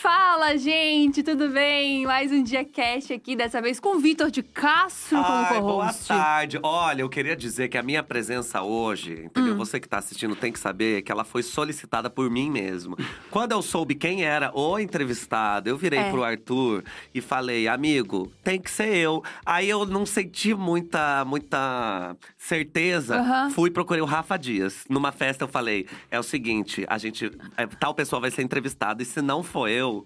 Fala, gente, tudo bem? Mais um dia cast aqui, dessa vez com o Vitor de Castro como Ai, boa tarde. Olha, eu queria dizer que a minha presença hoje, entendeu? Hum. Você que tá assistindo tem que saber que ela foi solicitada por mim mesmo. Quando eu soube quem era o entrevistado, eu virei É. pro Arthur e falei, amigo, tem que ser eu. Aí eu não senti muita, muita certeza. Aham. Fui e procurei o Rafa Dias. Numa festa eu falei: é o seguinte, a gente. é, tal pessoa vai ser entrevistada, e se não for eu. know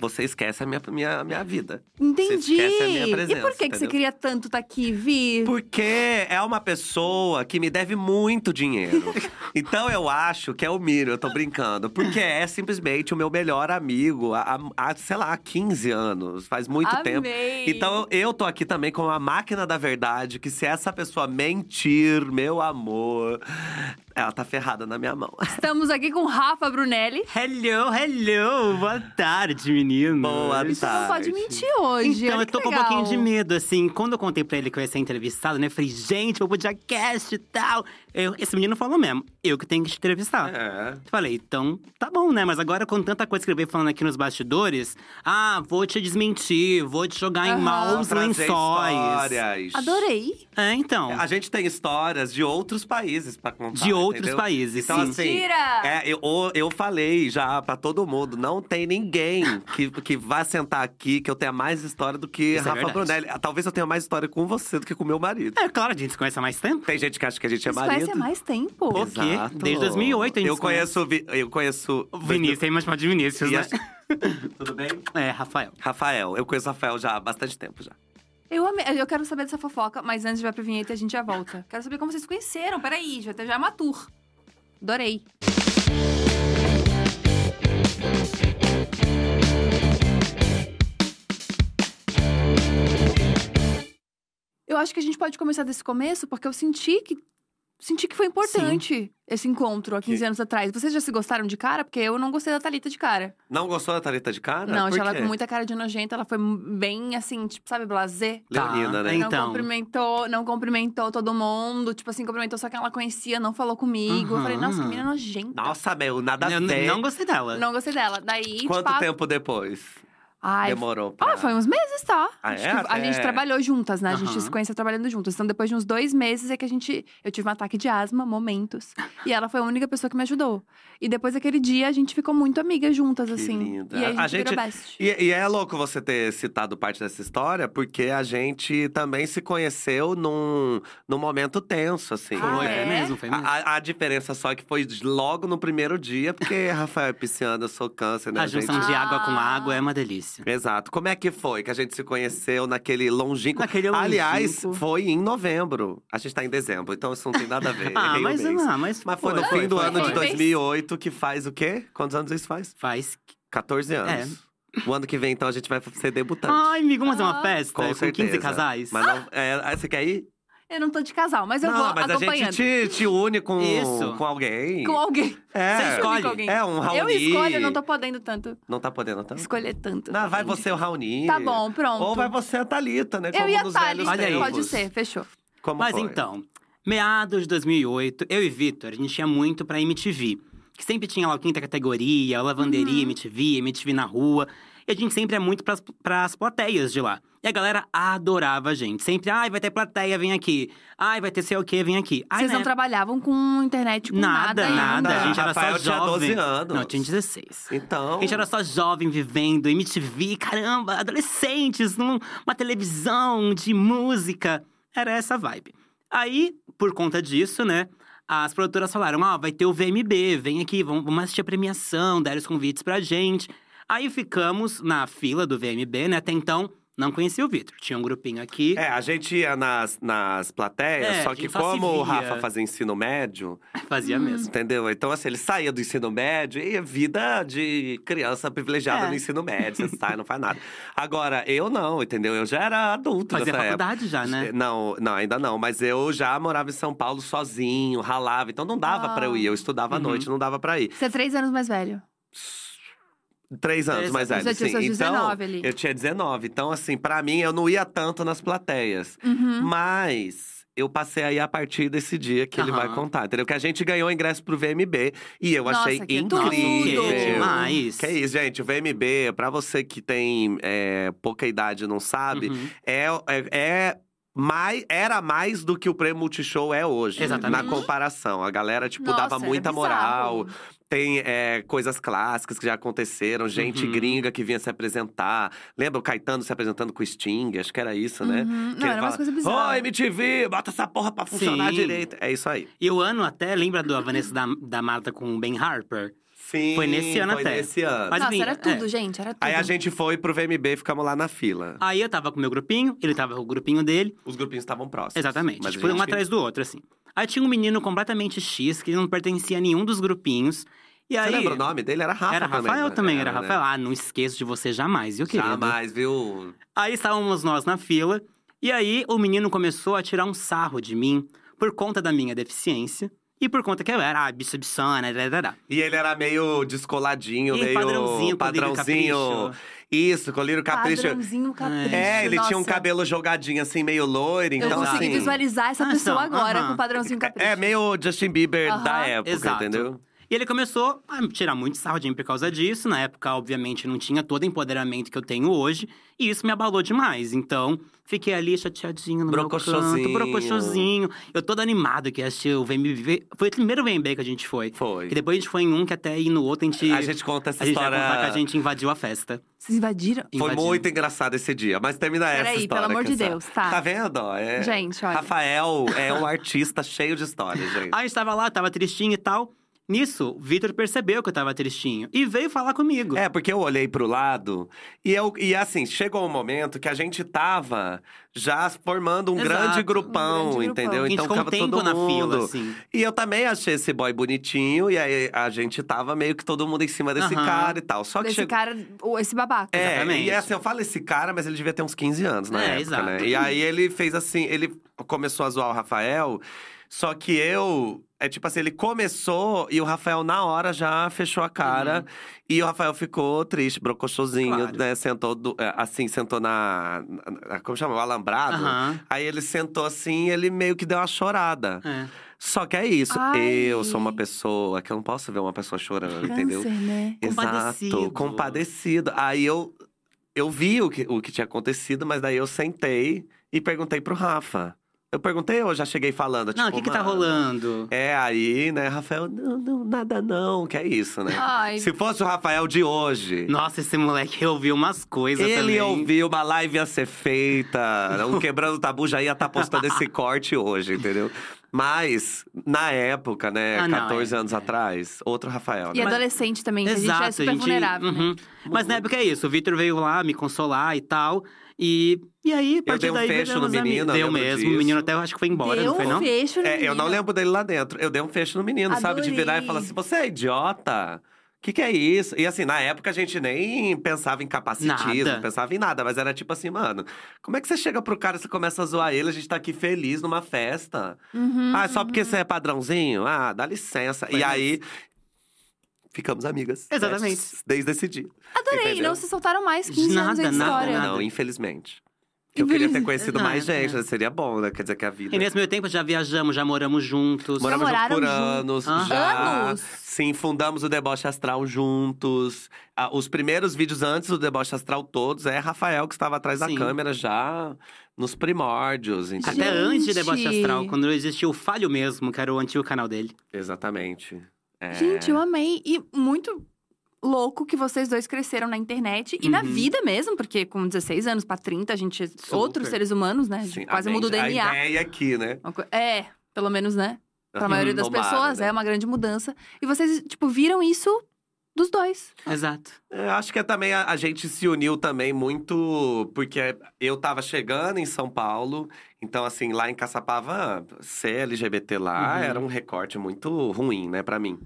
Você esquece a minha, minha, minha vida. Entendi. Você esquece a minha presença. e por que, que você queria tanto estar aqui, Vi? Porque é uma pessoa que me deve muito dinheiro. então eu acho que é o mínimo, eu tô brincando. Porque é simplesmente o meu melhor amigo há, há, sei lá, há 15 anos. Faz muito tempo. Amei. Então eu tô aqui também com a máquina da verdade, que se essa pessoa mentir, meu amor, ela tá ferrada na minha mão. Estamos aqui com Rafa Brunelli. Hello, hello! Boa tarde, menino. Boa Você não pode tarde. mentir hoje. Então, olha eu tô com um legal. pouquinho de medo, assim. Quando eu contei pra ele que eu ia ser entrevistado, né? Eu falei, gente, vou pro podcast e tal. Eu- esse menino falou mesmo, eu que tenho que te entrevistar. É. Falei, então, tá bom, né? Mas agora, com tanta coisa que ele veio falando aqui nos bastidores… Ah, vou te desmentir, vou te jogar em Aham. maus Trazer lençóis. histórias. Adorei. É, então. A gente tem histórias de outros países pra contar. De outros entendeu? países, então, sim. Assim, Mentira! É, eu, eu falei já pra todo mundo: não tem ninguém que, que vá sentar aqui que eu tenha mais história do que Isso é Rafa verdade. Brunelli. Talvez eu tenha mais história com você do que com meu marido. É claro, a gente se conhece há mais tempo. Tem gente que acha que a gente é marido. conhecem há mais tempo. O quê? Exato. Desde 2008 a gente Eu se conhece. conheço, Vi- eu conheço. Vinícius, tem mais chamado de Vinícius, né? a- Tudo bem? É, Rafael. Rafael, eu conheço o Rafael já há bastante tempo já. Eu, amei- eu quero saber dessa fofoca, mas antes de vai pra vinheta a gente já volta. Quero saber como vocês se conheceram. Peraí, já, já é uma tour. Adorei. Eu acho que a gente pode começar desse começo, porque eu senti que. Senti que foi importante esse encontro há 15 Que- anos atrás. Vocês já se gostaram de cara? Porque eu não gostei da Thalita de cara. Não gostou da Thalita de cara? não, achei ela com muita cara de nojenta. Ela foi bem assim, tipo, sabe, blazer. Leonina, Tá, né? Então. Não cumprimentou, não cumprimentou todo mundo. Tipo assim, cumprimentou só quem ela conhecia, não falou comigo. Eu falei, Aham. nossa, que menina nojenta. Nossa, meu, nada a ver. não gostei dela. Não gostei dela. Daí, Quanto tipo, a- tempo depois Ai, demorou pra… Ah, foi uns meses, tá? Ah, Acho é? a gente trabalhou juntas, né? A gente Aham. se conheceu trabalhando juntas. Então, depois de uns dois meses é que a gente. Eu tive um ataque de asma, momentos. e ela foi a única pessoa que me ajudou. E depois daquele dia, a gente ficou muito amigas juntas, Que assim. linda. E aí a A gente, gente- virou best. E, e é louco você ter citado parte dessa história, porque a gente também se conheceu num, num momento tenso, assim. Ah, Foi, é? foi mesmo, foi A, mesmo. a- a diferença só é que foi logo no primeiro dia, porque Rafael é pisciano, eu sou câncer, né? A junção gente? de água com água é uma delícia. Exato. Como é que foi que a gente se conheceu naquele longínquo? Naquele Aliás, longínquo. foi em novembro. A gente tá em dezembro, então isso não tem nada a ver. Ah, mas, mês. ah, mas, Mas foi pô, no fim do foi, ano de foi. 2008, que faz o quê? Quantos anos isso faz? Faz. 14 anos. O ano que vem, então, a gente vai ser debutante. Ai, amigo, vamos fazer Ah. uma festa Com com, certeza. 15 casais? Mas não. É, você quer ir? Eu não tô de casal, mas eu não, vou mas a acompanhando. gente te, te une com, Isso. com alguém. Com alguém. É. Você escolhe. Com alguém. É, um Raoni. Eu escolho, eu não tô podendo tanto. Não tá podendo tanto? Escolher tanto. Não, vai você o Raoni. Tá bom, pronto. Ou vai você a Thalita, né? Eu e a nos Thali. velhos Olha aí. Pode ser, fechou. Como Mas foi? então, meados de 2008, eu e Vitor, a gente ia muito pra MTV. Que sempre tinha lá a quinta categoria, a lavanderia Uhum. MTV, MTV na rua. E a gente sempre ia muito pras, pras plateias de lá. E a galera adorava a gente. Sempre, ai, vai ter plateia, vem aqui. Ai, vai ter sei o quê, vem aqui. Ai, Vocês né? não trabalhavam com internet, com nada, Nada, nada. A gente era Rafael só tinha jovem. 12 anos. Não, tinha 16. Então. A gente era só jovem vivendo MTV, caramba, adolescentes, numa televisão de música. Era essa vibe. Aí, por conta disso, né, as produtoras falaram: ó, vai ter o VMB, vem aqui, vamos, vamos assistir a premiação, deram os convites pra gente. Aí ficamos na fila do VMB, né? Até então, não conhecia o Vitor. Tinha um grupinho aqui. É, a gente ia nas, nas plateias, É, só que só como o. Rafa fazia ensino médio, Fazia Hum. mesmo. entendeu? Então, assim, ele saía do ensino médio e vida de criança privilegiada É. no ensino médio. Você sai, não faz nada. Agora, eu não, entendeu? Eu já era adulto Fazia nessa época. faculdade já, né? Não, não, ainda não. Mas eu já morava em São Paulo sozinho, ralava. Então não dava Ah. pra eu ir. Eu estudava à Uhum. noite, não dava pra ir. Você é três anos mais velho. Três anos mais velho, sim. Então, 19 ali. eu tinha 19. Então, assim, pra mim, eu não ia tanto nas plateias. Uhum. Mas eu passei aí a partir desse dia que ele vai contar, entendeu? Que a gente ganhou ingresso pro VMB e eu Nossa, achei que incrível. que demais. Que é isso, gente. O VMB, pra você que tem é, pouca idade e não sabe, Uhum. é, é, é mais, era mais do que o prêmio Multishow é hoje. Exatamente. Na comparação. A galera, tipo, Nossa, dava muita moral. Tem é, coisas clássicas que já aconteceram, gente Uhum. gringa que vinha se apresentar. Lembra o Caetano se apresentando com o Sting? Acho que era isso, né? Uhum. Que Não, era umas fala, coisas bizarras. Ô, MTV, bota essa porra pra funcionar Sim. direito. É isso aí. E o ano até, lembra da Vanessa da, da Mata com o Ben Harper? Sim, Foi nesse ano foi até. nesse ano. Mas, Nossa, enfim, era é. tudo, gente, era tudo. Aí a gente foi pro VMB e ficamos lá na fila. Aí eu tava com o meu grupinho, ele tava com o grupinho dele. Os grupinhos estavam próximos. Exatamente. Mas tipo, um atrás do outro, assim. Aí tinha um menino completamente X, que não pertencia a nenhum dos grupinhos. E Você aí. lembra o nome dele? Era Rafa Era também. Rafael né? também, era né? Rafael. Ah, não esqueço de você jamais, viu, querido? Jamais, viu? Aí estávamos nós na fila, e aí o menino começou a tirar um sarro de mim por conta da minha deficiência e por conta que eu era ah, bichona, dadadá. E ele era meio descoladinho, E meio padrãozinho, padrãozinho. Isso, colírio capricho. Padrãozinho capricho. É, ele tinha um Nossa, cabelo jogadinho assim, meio loiro, Eu então consegui assim. visualizar essa Ah, pessoa então, agora aham. com padrãozinho capricho. É meio Justin Bieber Aham. da época, Exato. entendeu? E ele começou a tirar muito sarro de mim por causa disso. Na época, obviamente, não tinha todo o empoderamento que eu tenho hoje. E isso me abalou demais. Então, fiquei ali chateadinho no meu canto, brocochosinho. Eu todo animado que ia assistir o VMB. Foi o primeiro VMB que a gente foi. Foi. E depois a gente foi em um que até ir no outro a gente… A gente conta essa a gente vai história. contar que a gente invadiu a festa. Vocês invadiram? Foi Invadiu. muito engraçado esse dia, mas termina essa Peraí, história. pelo amor de Deus, tá. Tá vendo? ó? É... Gente, olha. Rafael é um artista cheio de histórias, gente. Aí a gente tava lá, tava tristinho e tal. Nisso, o Vitor percebeu que eu tava tristinho e veio falar comigo. É, porque eu olhei pro lado e eu e assim, chegou um momento que a gente tava já formando um Exato. grande Um grupão, grande grupão. entendeu? Então um ficava tempo todo na mundo. fila, assim. E eu também achei esse boy bonitinho e aí a gente tava meio que todo mundo em cima desse Aham. cara e tal. Só que Desse chegou cara, esse babaca. é, Exatamente. e assim, eu falo esse cara, mas ele devia ter uns 15 anos na É, época, exato. né? E aí ele fez assim, ele começou a zoar o Rafael, só que eu. É tipo assim, ele começou e o Rafael, na hora, já fechou a cara. E o Rafael ficou triste, brocochosinho, Claro. né? Sentou, do- é, assim, sentou na, na- Como chama? O alambrado. Aham. Aí ele sentou assim e ele meio que deu uma chorada. É. Só que é isso. Ai. Eu sou uma pessoa que eu não posso ver uma pessoa chorando, entendeu? Câncer, né? Compadecido. Exato, compadecido. Aí eu, eu vi o que, o que tinha acontecido, mas daí eu sentei e perguntei pro Rafa. Eu perguntei, eu já cheguei falando, Não, o tipo, que que tá "Mano, rolando? É, aí, né, Rafael, não, não, nada não, que é isso, né? Ai, Se fosse o Rafael de hoje, Nossa, esse moleque ouviu umas coisas ele também. ouviu, uma live ia ser feita, o Quebrando o Tabu já ia estar postando esse corte hoje, entendeu? Mas, na época, né, Ah, não, 14 é, anos é. atrás, outro Rafael, e né? adolescente também, que a gente Exato, é super vulnerável, né? uhum. Mas na época é isso, o Vitor veio lá me consolar e tal. E, e aí, a partir dei um daí, fecho no menino, eu Deu mesmo, disso. o menino até eu acho que foi embora, Deu não foi não? um fecho no É, eu não menino. lembro dele lá dentro. Eu dei um fecho no menino, sabe? De virar e Adorei. falar assim: você é idiota? O que, que é isso? E assim, na época a gente nem pensava em capacitismo, Nada. não pensava em nada, mas era tipo assim, mano, como é que você chega pro cara e você começa a zoar ele? A gente tá aqui feliz numa festa. Uhum, ah, só porque você é padrãozinho? Ah, dá licença. Foi e aí. Ficamos amigas. né? Exatamente. Desde esse dia. Adorei, Entendeu? não se soltaram mais 15 anos Nada, aí de nada, história. nada. Não, infelizmente. Eu queria ter conhecido Não, mais gente, né? seria bom, né? Quer dizer que a vida. E nesse meio tempo já viajamos, já moramos juntos. Moramos juntos moraram por juntos? anos, Ah. já. Anos? Sim, fundamos o Deboche Astral juntos. Ah, os primeiros vídeos antes do Deboche Astral todos é Rafael que estava atrás Sim. da câmera já nos primórdios, entendeu? Até antes de Deboche. Astral, quando existia o Falho Mesmo, que era o antigo canal dele. Exatamente. É. Gente, eu amei. E muito louco que vocês dois cresceram na internet e na Uhum. vida mesmo, porque com 16 anos pra 30, a gente é Super. outros seres humanos, né? A Sim, quase a muda o DNA. A ideia aqui, né? É, pelo menos, né? Pra Uhum, maioria das tomara, pessoas, né? é uma grande mudança. E vocês, tipo, viram isso dos dois. Exato. Eu acho que é também a, a gente se uniu também muito porque eu tava chegando em São Paulo, então assim, lá em Caçapava, ser LGBT lá Uhum. era um recorte muito ruim, né, pra mim.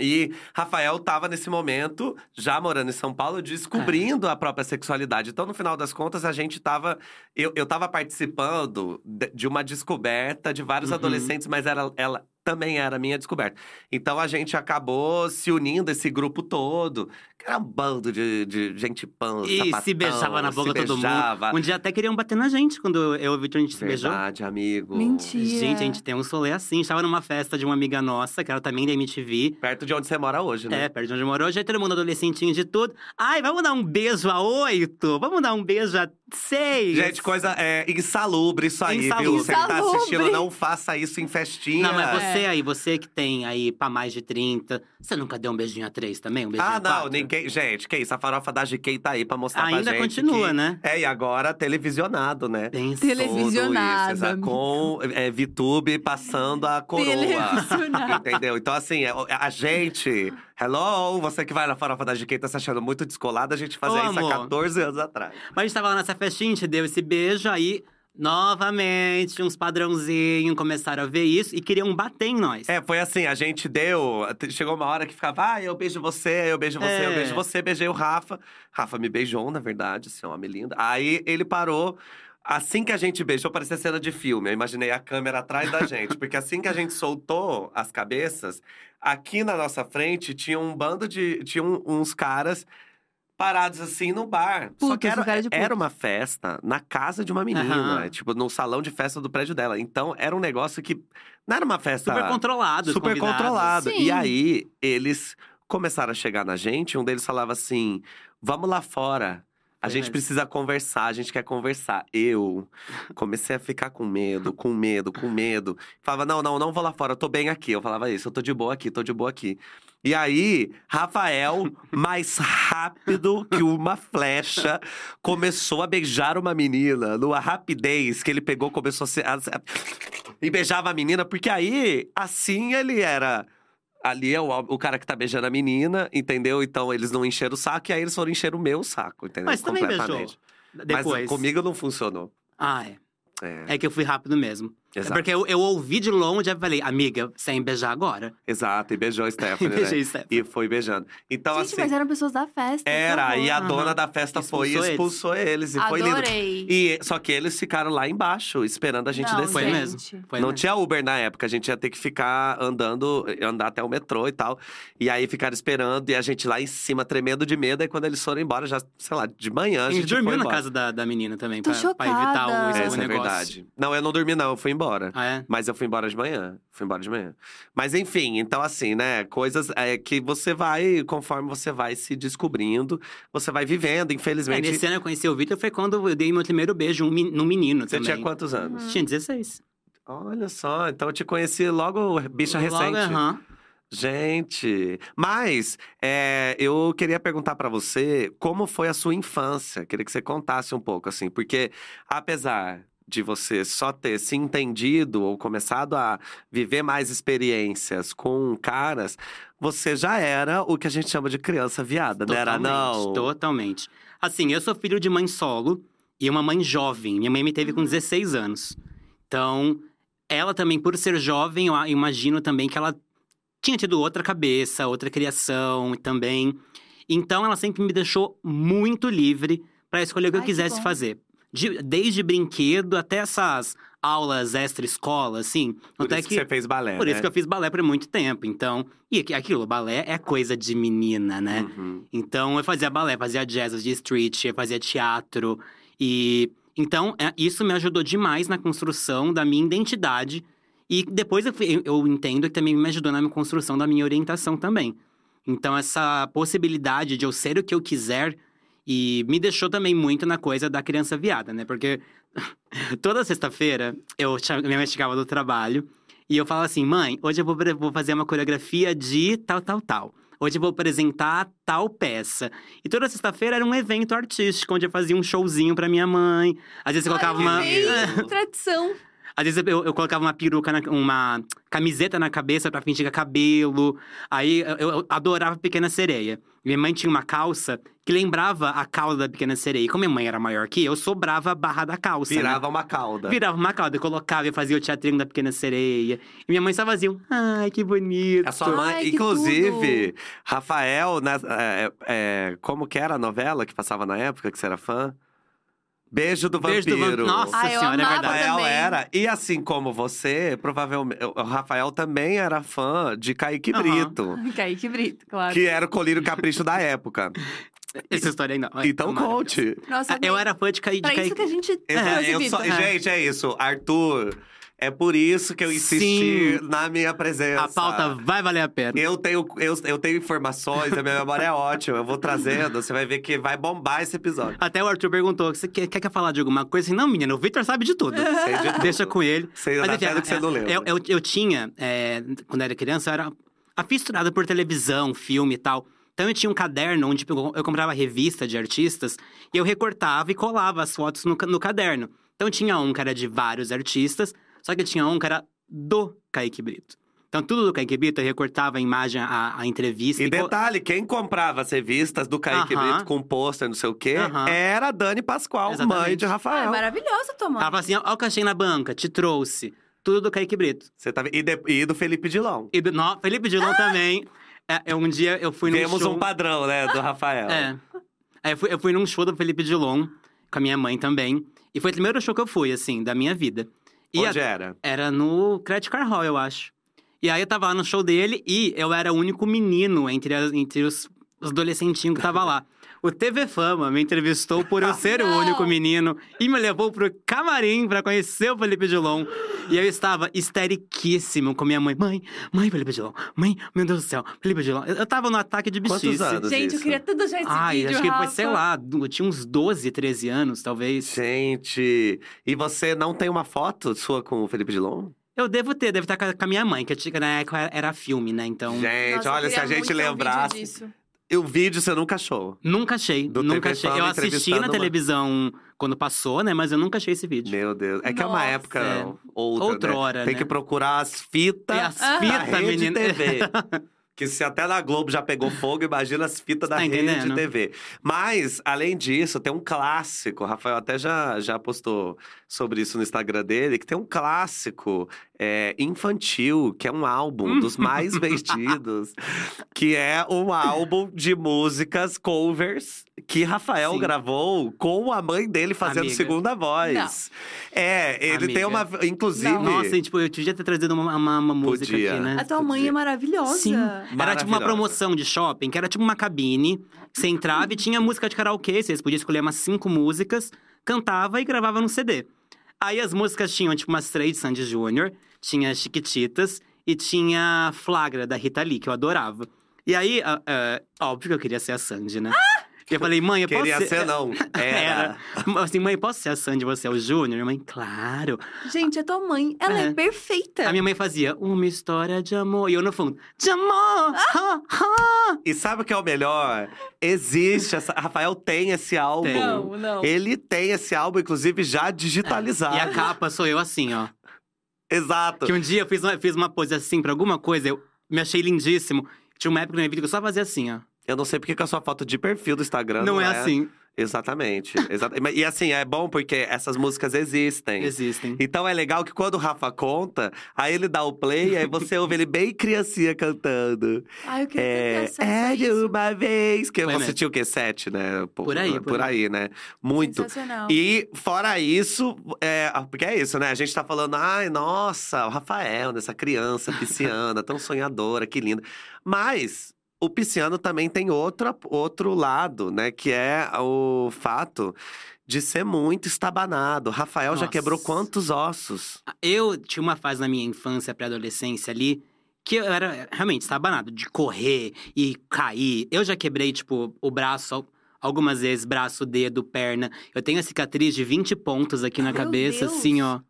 E Rafael tava nesse momento, já morando em São Paulo, descobrindo a própria sexualidade. Então, no final das contas, a gente tava. Eu, eu tava participando de, de uma descoberta de vários Uhum. adolescentes, mas era, ela também era minha descoberta. Então a gente acabou se unindo, esse grupo todo, Era um bando de, de gente pança, E se sapatão, beijava na boca se todo beijava. mundo. Um dia até queriam bater na gente quando eu e o Victor a gente se beijou. Verdade, amigo. Mentira. Gente, a gente tem um solê assim. Estava numa festa de uma amiga nossa, que era também da MTV. Perto de onde você mora hoje, né? É, perto de onde morou. Já todo mundo adolescentinho de tudo. Ai, vamos dar um beijo a oito? Vamos dar um beijo a seis? Gente, coisa é, insalubre isso aí, viu? Insalubre. Você que tá Insalubre. assistindo, não faça isso em festinha. Não, mas É. você aí, você que tem aí pra mais de 30, você nunca deu um beijinho a três também? Um beijinho Ah, a não, quatro? ninguém. Gente, que isso? A farofa da GK tá aí pra mostrar Ainda pra gente. continua, que- né? É, e agora televisionado, né? Pensa. Tele- Televisionada. Tudo isso, com é, VTube passando a coroa. Entendeu? Então, assim, é, a gente. Hello, você que vai na farofa da GK tá se achando muito descolada, a gente fazia Ô, isso há amor. 14 anos atrás. Mas a gente tava lá nessa festinha, a gente deu esse beijo, aí, novamente, uns padrãozinhos começaram a ver isso e queriam bater em nós. É, foi assim, a gente deu. Chegou uma hora que ficava, ah, eu beijo você, eu beijo você, eu É. beijo você, beijei o Rafa. Rafa me beijou, na verdade, esse homem lindo. Aí ele parou. Assim que a gente beijou, parecia cena de filme. Eu imaginei a câmera atrás da gente. Porque assim que a gente soltou as cabeças, aqui na nossa frente tinha um bando de. Tinha uns caras parados assim no bar. Só Putos, que era, de era uma festa na casa de uma menina, Aham. tipo, no salão de festa do prédio dela. Então era um negócio que. Não era uma festa. Super controlado, Super convidados. controlado. Sim. E aí, eles começaram a chegar na gente. Um deles falava assim: vamos lá fora. A gente precisa conversar, a gente quer conversar. Eu comecei a ficar com medo, com medo, com medo. Falava, não, não, não vou lá fora, eu tô bem aqui. Eu falava isso, eu tô de boa aqui, tô de boa aqui. E aí, Rafael, mais rápido que uma flecha, começou a beijar uma menina numa rapidez que ele pegou, começou a, se, a, a- e beijava a menina, porque aí, assim ele era. Ali é o, o cara que tá beijando a menina, entendeu? Então eles não encheram o saco e aí eles foram encher o meu saco, entendeu? Mas também beijou. Depois. Mas comigo não funcionou. Ah, é. É, É que eu fui rápido mesmo. É exato. porque eu, eu ouvi de longe e falei, amiga, sem beijar agora. Exato, e beijou a Stephanie, Beijei né? Steph. E foi beijando. Então, Gente, assim. mas eram pessoas da festa. Era, e a dona da festa foi e Expulsou eles. expulsou eles. E foi lindo. Adorei. E, só que eles ficaram lá embaixo, esperando a gente Não, descer. Foi gente. mesmo. Foi não mesmo. tinha Uber na época, a gente ia ter que ficar andando, andar até o metrô e tal. E aí ficaram esperando, e a gente lá em cima, tremendo de medo. E quando eles foram embora, já, sei lá, de manhã, a A gente gente dormiu foi na casa da, da menina também, Tô pra, pra evitar o, chocada. o Essa é negócio. verdade. Não, eu não dormi, não, eu fui embora. Ah, é? Mas eu fui embora de manhã. Fui embora de manhã. Mas enfim, então assim, né? Coisas é, que você vai, conforme você vai se descobrindo, você vai vivendo. É, Infelizmente. nesse ano eu conheci o Vitor, foi quando eu dei meu primeiro beijo um, num menino você também. tinha quantos anos? Tinha 16. Olha só, então eu te conheci logo, bicha Logo, recente. aham. Gente, mas é, eu queria perguntar pra você como foi a sua infância. Queria que você contasse um pouco, assim, porque apesar de você só ter se entendido ou começado a viver mais experiências com caras, você já era o que a gente chama de criança viada, não era não? Totalmente. Assim, eu sou filho de mãe solo e uma mãe jovem. Minha mãe me teve com 16 anos. Então, ela também, por ser jovem, eu imagino também que ela tinha tido outra cabeça, outra criação também. Então, ela sempre me deixou muito livre para escolher o que eu Ai, que quisesse bom. fazer. De- desde brinquedo até essas aulas extra-escola, assim. Por Até isso que você fez balé, por né? isso que eu fiz balé por muito tempo. Então, e aqui- aquilo, balé é coisa de menina, né? Uhum. Então eu fazia balé, fazia jazz, fazia street, eu fazia teatro. E então é, isso me ajudou demais na construção da minha identidade. E depois eu- eu entendo que também me ajudou na construção da minha orientação também. Então essa possibilidade de eu ser o que eu quiser e me deixou também muito na coisa da criança viada, né? Porque toda sexta-feira eu minha mãe chegava do trabalho e eu falava assim: mãe, hoje eu vou, vou fazer uma coreografia de tal, tal, tal. Hoje eu vou apresentar tal peça. E toda sexta-feira era um evento artístico, onde eu fazia um showzinho pra minha mãe. Às vezes eu colocava Ai, uma. tradição. Às vezes eu, eu colocava uma peruca, na- uma camiseta na cabeça pra fingir que é cabelo. Aí eu, eu adorava Pequena Sereia. Minha mãe tinha uma calça que lembrava a cauda da Pequena Sereia. E como minha mãe era maior que eu, sobrava a barra da calça. né? Virava uma cauda. Virava uma cauda, eu colocava e fazia o teatrinho da Pequena Sereia. E minha mãe só fazia um, ai, que bonito. A sua mãe, Ai, inclusive, Rafael, né, é, é, como que era a novela que passava na época que você era fã? Beijo do Beijo do vampiro. vampiro. Nossa Ah, eu senhora, é verdade. Rafael também. era. E assim como você, provavelmente. O Rafael também era fã de Kaique Aham. Brito. Kaique Brito, claro. Que era o colírio capricho da época. Essa história ainda. Então conte. Nossa, Ah, Eu era fã de de Pra cair. isso que a gente Vitor. só- Gente, é isso. Arthur, é por isso que eu insisti Sim. na minha presença. A pauta vai valer a pena. Eu tenho, eu, eu tenho informações, a minha memória é ótima. Eu vou trazendo, você vai ver que vai bombar esse episódio. Até o Arthur perguntou: você quer, quer falar de alguma coisa? Assim, não, menina, o Victor sabe de tudo. Sei de tudo. Deixa com ele. Sei Mas, até enfim, do que você não lembra. Eu, eu, eu tinha, é, quando era criança, eu era afisturada por televisão, filme e tal. Então eu tinha um caderno onde eu comprava revista de artistas e eu recortava e colava as fotos no, no caderno. Então tinha um que era de vários artistas, só que tinha um que era do Kaique Brito. Então tudo do Kaique Brito eu recortava a imagem, a, a entrevista. E co- detalhe, quem comprava as revistas do Kaique Aham. Brito com pôster, não sei o quê, Aham. era a Dani Pascoal, Exatamente. mãe de Ah, é Rafael. maravilhosa tua mãe. Ela falava assim: ó, o que achei na banca, te trouxe. Tudo do Kaique Brito. Você tá... e, de- e do Felipe Dilon. E do, no, Felipe Dilon também. É, um dia eu fui num Temos show... um padrão, né, do Rafael. É. É, eu, fui, eu fui num show do Felipe Dilon, com a minha mãe também. E foi o primeiro show que eu fui, assim, da minha vida. E Onde a- era? era no Credit Car Hall, eu acho. E aí eu tava lá no show dele e eu era o único menino entre, as- entre os, os adolescentinhos que tava lá. O TV Fama me entrevistou por eu ser o único menino e me levou pro camarim pra conhecer o Felipe Dilon. E eu estava histeriquíssimo com minha mãe. Mãe, mãe, Felipe Dilon. Mãe, meu Deus do céu, Felipe Dilon. Eu eu tava no ataque de Quantos bichice. anos? Gente, eu isso. queria tudo já esse Ai, vídeo, acho que foi, sei lá, eu tinha uns 12, 13 anos, talvez. Gente, e você não tem uma foto sua com o Felipe Dilon? Eu devo ter, deve estar com a- minha mãe, que eu na época era- filme, né? Então. Gente, Nossa, eu olha, se a gente ter um E o vídeo você nunca achou. Nunca achei, Do nunca TV achei. Eu assisti na uma- televisão quando passou, né? Mas eu nunca achei esse vídeo. Meu Deus. É que é uma Nossa. época É. outra, Outrora, né? Tem né? que procurar as fitas E as fitas, menina. TV. Que se até na Globo já pegou fogo, imagina as fitas da Tá rede entendendo? TV. Mas, além disso, tem um clássico. O Rafael até já, já postou sobre isso no Instagram dele, que tem um clássico é, infantil, que é um álbum dos mais vendidos, que é um álbum de músicas covers que Rafael Sim. gravou com a mãe dele fazendo Amiga. segunda voz. É, ele tem Amiga. uma. Inclusive. Não. Nossa, tipo, eu podia ter trazido uma, uma, uma música Podia. aqui, né? A tua mãe é maravilhosa. Sim. Era tipo uma Maravilhosa. promoção de shopping, que era tipo uma cabine. Você entrava e tinha música de karaokê. Vocês podiam escolher umas cinco músicas, cantava e gravava no CD. Aí as músicas tinham, tipo, umas três de Sandy Júnior, tinha Chiquititas e tinha Flagra, da Rita Lee, que eu adorava. E aí, ah, ah, óbvio que eu queria ser a Sandy, né? E eu falei, mãe, eu posso Queria ser... ser, não. Era. Assim, mãe, posso ser a Sandy, você é o Júnior? Minha mãe, claro. Gente, a tua mãe, ela é, É. perfeita. A minha mãe fazia uma história de amor. E eu no fundo, de amor! Ah! ha, ha. E sabe o que é o melhor? Existe. Essa... Rafael tem esse álbum. Tem. Não, não. Ele tem esse álbum, inclusive, já digitalizado. E a capa sou eu assim, ó. Exato. Que um dia eu fiz uma, fiz uma pose assim pra alguma coisa, eu me achei lindíssimo. Tinha uma época na minha vida que eu só fazia assim, ó. Eu não sei porque que a sua foto de perfil do Instagram Não, é assim. Exatamente. Exata- Mas- E assim, é bom porque essas músicas existem. Existem. Então é legal que quando o Rafa conta, aí ele dá o play, aí você ouve ele bem criancinha cantando. Ai, eu queria ter É, é de uma vez. Que você mesmo. tinha o quê? Sete, né? Pô, Por aí, por Por aí, né? Muito. Sensacional. E fora isso, é, porque é isso, né? A gente tá falando, ai, nossa, o Rafael, dessa criança pisciana, tão sonhadora, que linda. Mas o pisciano também tem outra, outro lado, né? Que é o fato de ser muito estabanado. Rafael já Nossa. quebrou quantos ossos? Eu tinha uma fase na minha infância, pré-adolescência ali, que eu era realmente estabanado, de correr e cair. Eu já quebrei, tipo, o braço al- algumas vezes, braço, dedo, perna. Eu tenho a cicatriz de 20 pontos aqui na Meu cabeça, Deus. assim, ó.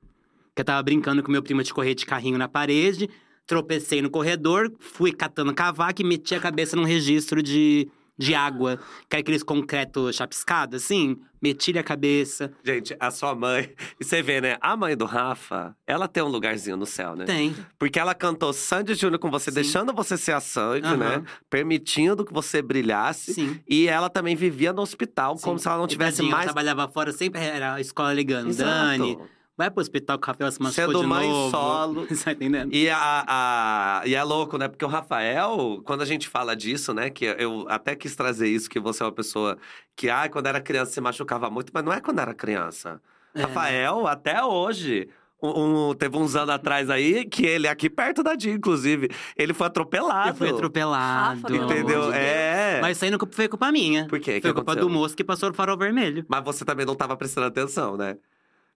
Que eu tava brincando com meu primo de correr de carrinho na parede, tropecei no corredor, fui catando cavaco e meti a cabeça num registro de, de água. Que é aqueles concreto chapiscado, assim. Meti a cabeça. Gente, a sua mãe. E você vê, né? A mãe do Rafa, ela tem um lugarzinho no céu, né? Tem. Porque ela cantou Sandy Júnior com você, Sim. deixando você ser a Sandy, Aham. né? Permitindo que você brilhasse. Sim. E ela também vivia no hospitaal, como Sim. se ela não tivesse tadinha, mais. Ela trabalhava fora, sempre era a escola ligando. Exato. Dani, vai pro hospital que o Rafael se machucou Sendo de mãe novo. solo. Você tá entendendo? E, a, a- e é louco, né? Porque o Rafael, quando a gente fala disso, né? Que eu até quis trazer isso, que você é uma pessoa que, ah, quando era criança se machucava muito, mas não é quando era criança. É. Rafael, até hoje. um- teve uns anos atrás aí, que ele, aqui perto da Dia, inclusive, ele foi atropelado. Eu fui atropelado. Rafa, Entendeu? É. Mas isso aí não foi culpa minha. Por quê? O que Foi culpa aconteceu? do moço que passou o farol vermelho. Mas você também não estava prestando atenção, né?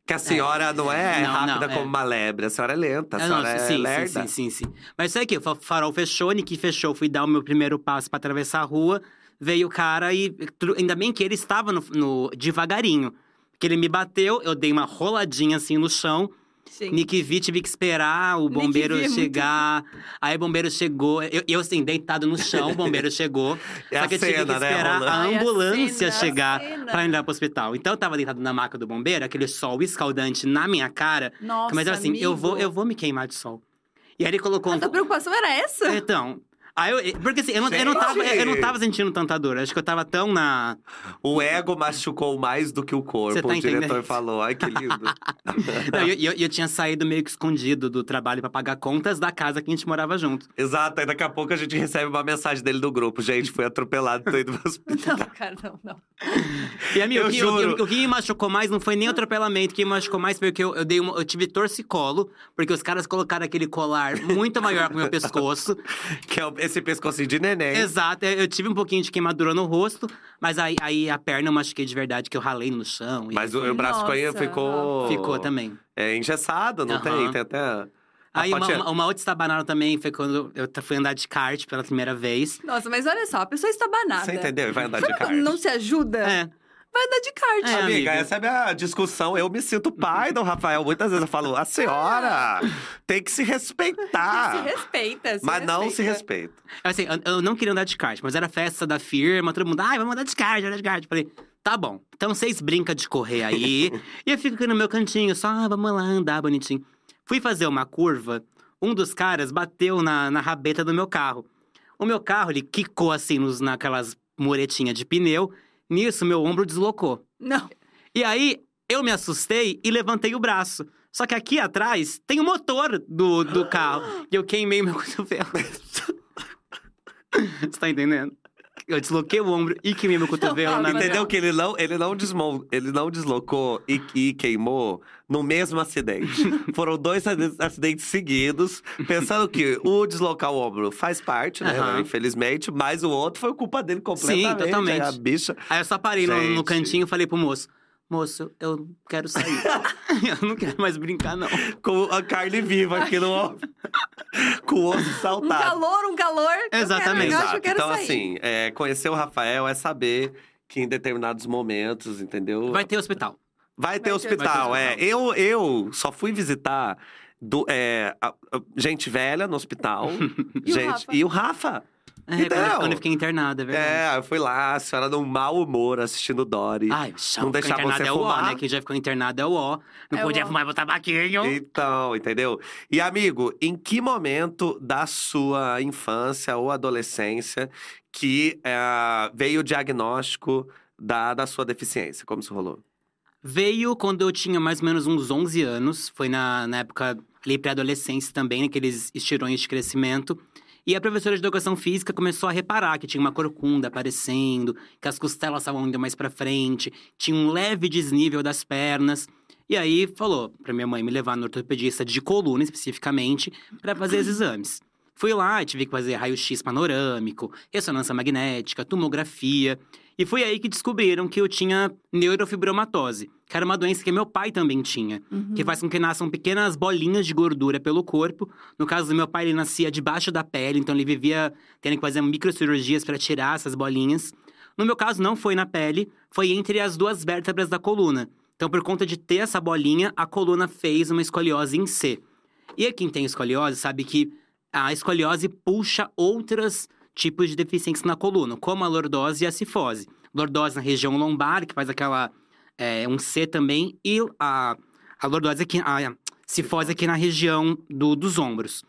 Que a senhora não é Não, rápida não, como é. uma lebre, a senhora é lenta, a Ah, não, senhora é sim, lerda. sim, sim, sim, sim. Mas isso aqui, o fa- farol fechou, Nick fechou, fui dar o meu primeiro passo pra atravessar a rua, veio o cara e. Ainda bem que ele estava no, no- devagarinho. Porque ele me bateu, eu dei uma roladinha assim no chão. Sim. Nick vi, tive que esperar o bombeiro é muito chegar. Aí o bombeiro chegou. Eu, eu, assim, deitado no chão, o bombeiro chegou. É só a que eu tive cena, que né, esperar rolando. a a ambulância cena, a chegar cena. pra ir lá pro hospital. Então eu tava deitado na maca do bombeiro, aquele sol escaldante na minha cara. Nossa, mas eu assim, eu vou, amigo. eu vou me queimar de sol. E aí ele colocou A um. tua preocupação era essa? Então. Aí eu, porque assim, eu não, eu, não tava, Gente! eu não tava sentindo tanta dor. Acho que eu tava tão na. O ego machucou mais do que o corpo, tá o diretor entendendo? falou. Ai, que lindo. Não, e eu, eu, eu tinha saído meio que escondido do trabalho pra pagar contas da casa que a gente morava junto. Exato, aí daqui a pouco a gente recebe uma mensagem dele do grupo. Gente, fui atropelado, tô indo pro hospital. Não, cara, não, não. E amigo, Eu o, que, juro. o, que, o que me machucou mais não foi nem o atropelamento, o que me machucou mais foi que eu, eu dei uma, eu tive torcicolo, porque os caras colocaram aquele colar muito maior pro meu pescoço. Que é o- esse pescocinho de neném. Exato, eu eu tive um pouquinho de queimadura no rosto, mas aí, aí a perna eu machuquei de verdade, que eu ralei no chão. e Mas o, o braço ficou, Nossa, ficou. Ficou também. É engessado, não tem? Aham. Tem até. a Aí uma, uma, uma outra estabanada também foi quando eu fui andar de kart pela primeira vez. Nossa, mas olha só, a pessoa está banada. Você entendeu? Vai andar de Sabe kart. quando não se ajuda? É. Vai andar de kart. É, Amiga, amiga. essa é a minha discussão. Eu me sinto pai do Rafael. Muitas vezes eu falo, a senhora tem que se respeitar. Se respeita, se Mas não se respeita. respeita. Assim, eu, eu não queria andar de kart, mas era festa da firma, todo mundo, ai, vamos andar de kart, andar de kart. Falei, tá bom. Então vocês brincam de correr aí. e eu fico aqui no meu cantinho, só, ah, vamos lá andar bonitinho. Fui fazer uma curva, um dos caras bateu na, na rabeta do meu carro. O meu carro, ele quicou assim nos, naquelas muretinhas de pneu. Nisso, meu ombro deslocou. Não. E aí, eu me assustei e levantei o braço. Só que aqui atrás tem o motor do, do carro. E eu queimei meu cotovelo. Você tá entendendo? Eu desloquei o ombro e queimei meu cotovelo Não, na mas Entendeu que ele não, ele não, desmon, ele não deslocou e, e queimou no mesmo acidente. Foram dois ac- acidentes seguidos, pensando que o deslocar o ombro faz parte, né? Aham. Infelizmente, mas o outro foi culpa dele completamente. totalmente. A bicha. Aí eu só parei no, no cantinho e falei pro moço: Moço, eu quero sair. eu não quero mais brincar, não. Com a carne viva aqui no com o osso Um saltado. calor, um calor. Eu Exatamente. quero, eu acho que Exato. eu quero Então, sair. assim, é, conhecer o Rafael é saber que em determinados momentos, entendeu? Vai ter hospital. Vai ter Vai ter hospital, hospital. é. Eu, eu só fui visitar do, é, a- a- gente velha no hospital. E o gente, Rafa? e o Rafa. É, Então. quando, eu, quando eu fiquei internada, é verdade. É, eu fui lá, a senhora num mau humor assistindo Dory. Ai, chão, Não internado você é o fumar. né? Quem já ficou internado é o ó. Não É o podia ó. fumar e botar tabaquinho. Então, entendeu? E amigo, em que momento da sua infância ou adolescência que é, veio o diagnóstico da, da sua deficiência? Como isso rolou? Veio quando eu tinha mais ou menos uns 11 anos. Foi na, na época ali pré-adolescência também, naqueles estirões de crescimento. E a professora de educação física começou a reparar que tinha uma corcunda aparecendo, que as costelas estavam indo mais pra frente, tinha um leve desnível das pernas. E aí falou pra minha mãe me levar no ortopedista de coluna especificamente para fazer os exames. Fui lá, tive que fazer raio-x panorâmico, ressonância magnética, tomografia. E foi aí que descobriram que eu tinha neurofibromatose, que era uma doença que meu pai também tinha, Uhum. que faz com que nasçam pequenas bolinhas de gordura pelo corpo. No caso do meu pai, ele nascia debaixo da pele, então ele vivia tendo que fazer microcirurgias para tirar essas bolinhas. No meu caso, não foi na pele, foi entre as duas vértebras da coluna. Então, por conta de ter essa bolinha, a coluna fez uma escoliose em C. E quem tem escoliose sabe que a escoliose puxa outros tipos de deficiências na coluna, como a lordose e a cifose. Lordose na região lombar, que faz aquela. é, um C também, e a, a lordose aqui. A cifose aqui na região do- dos ombros.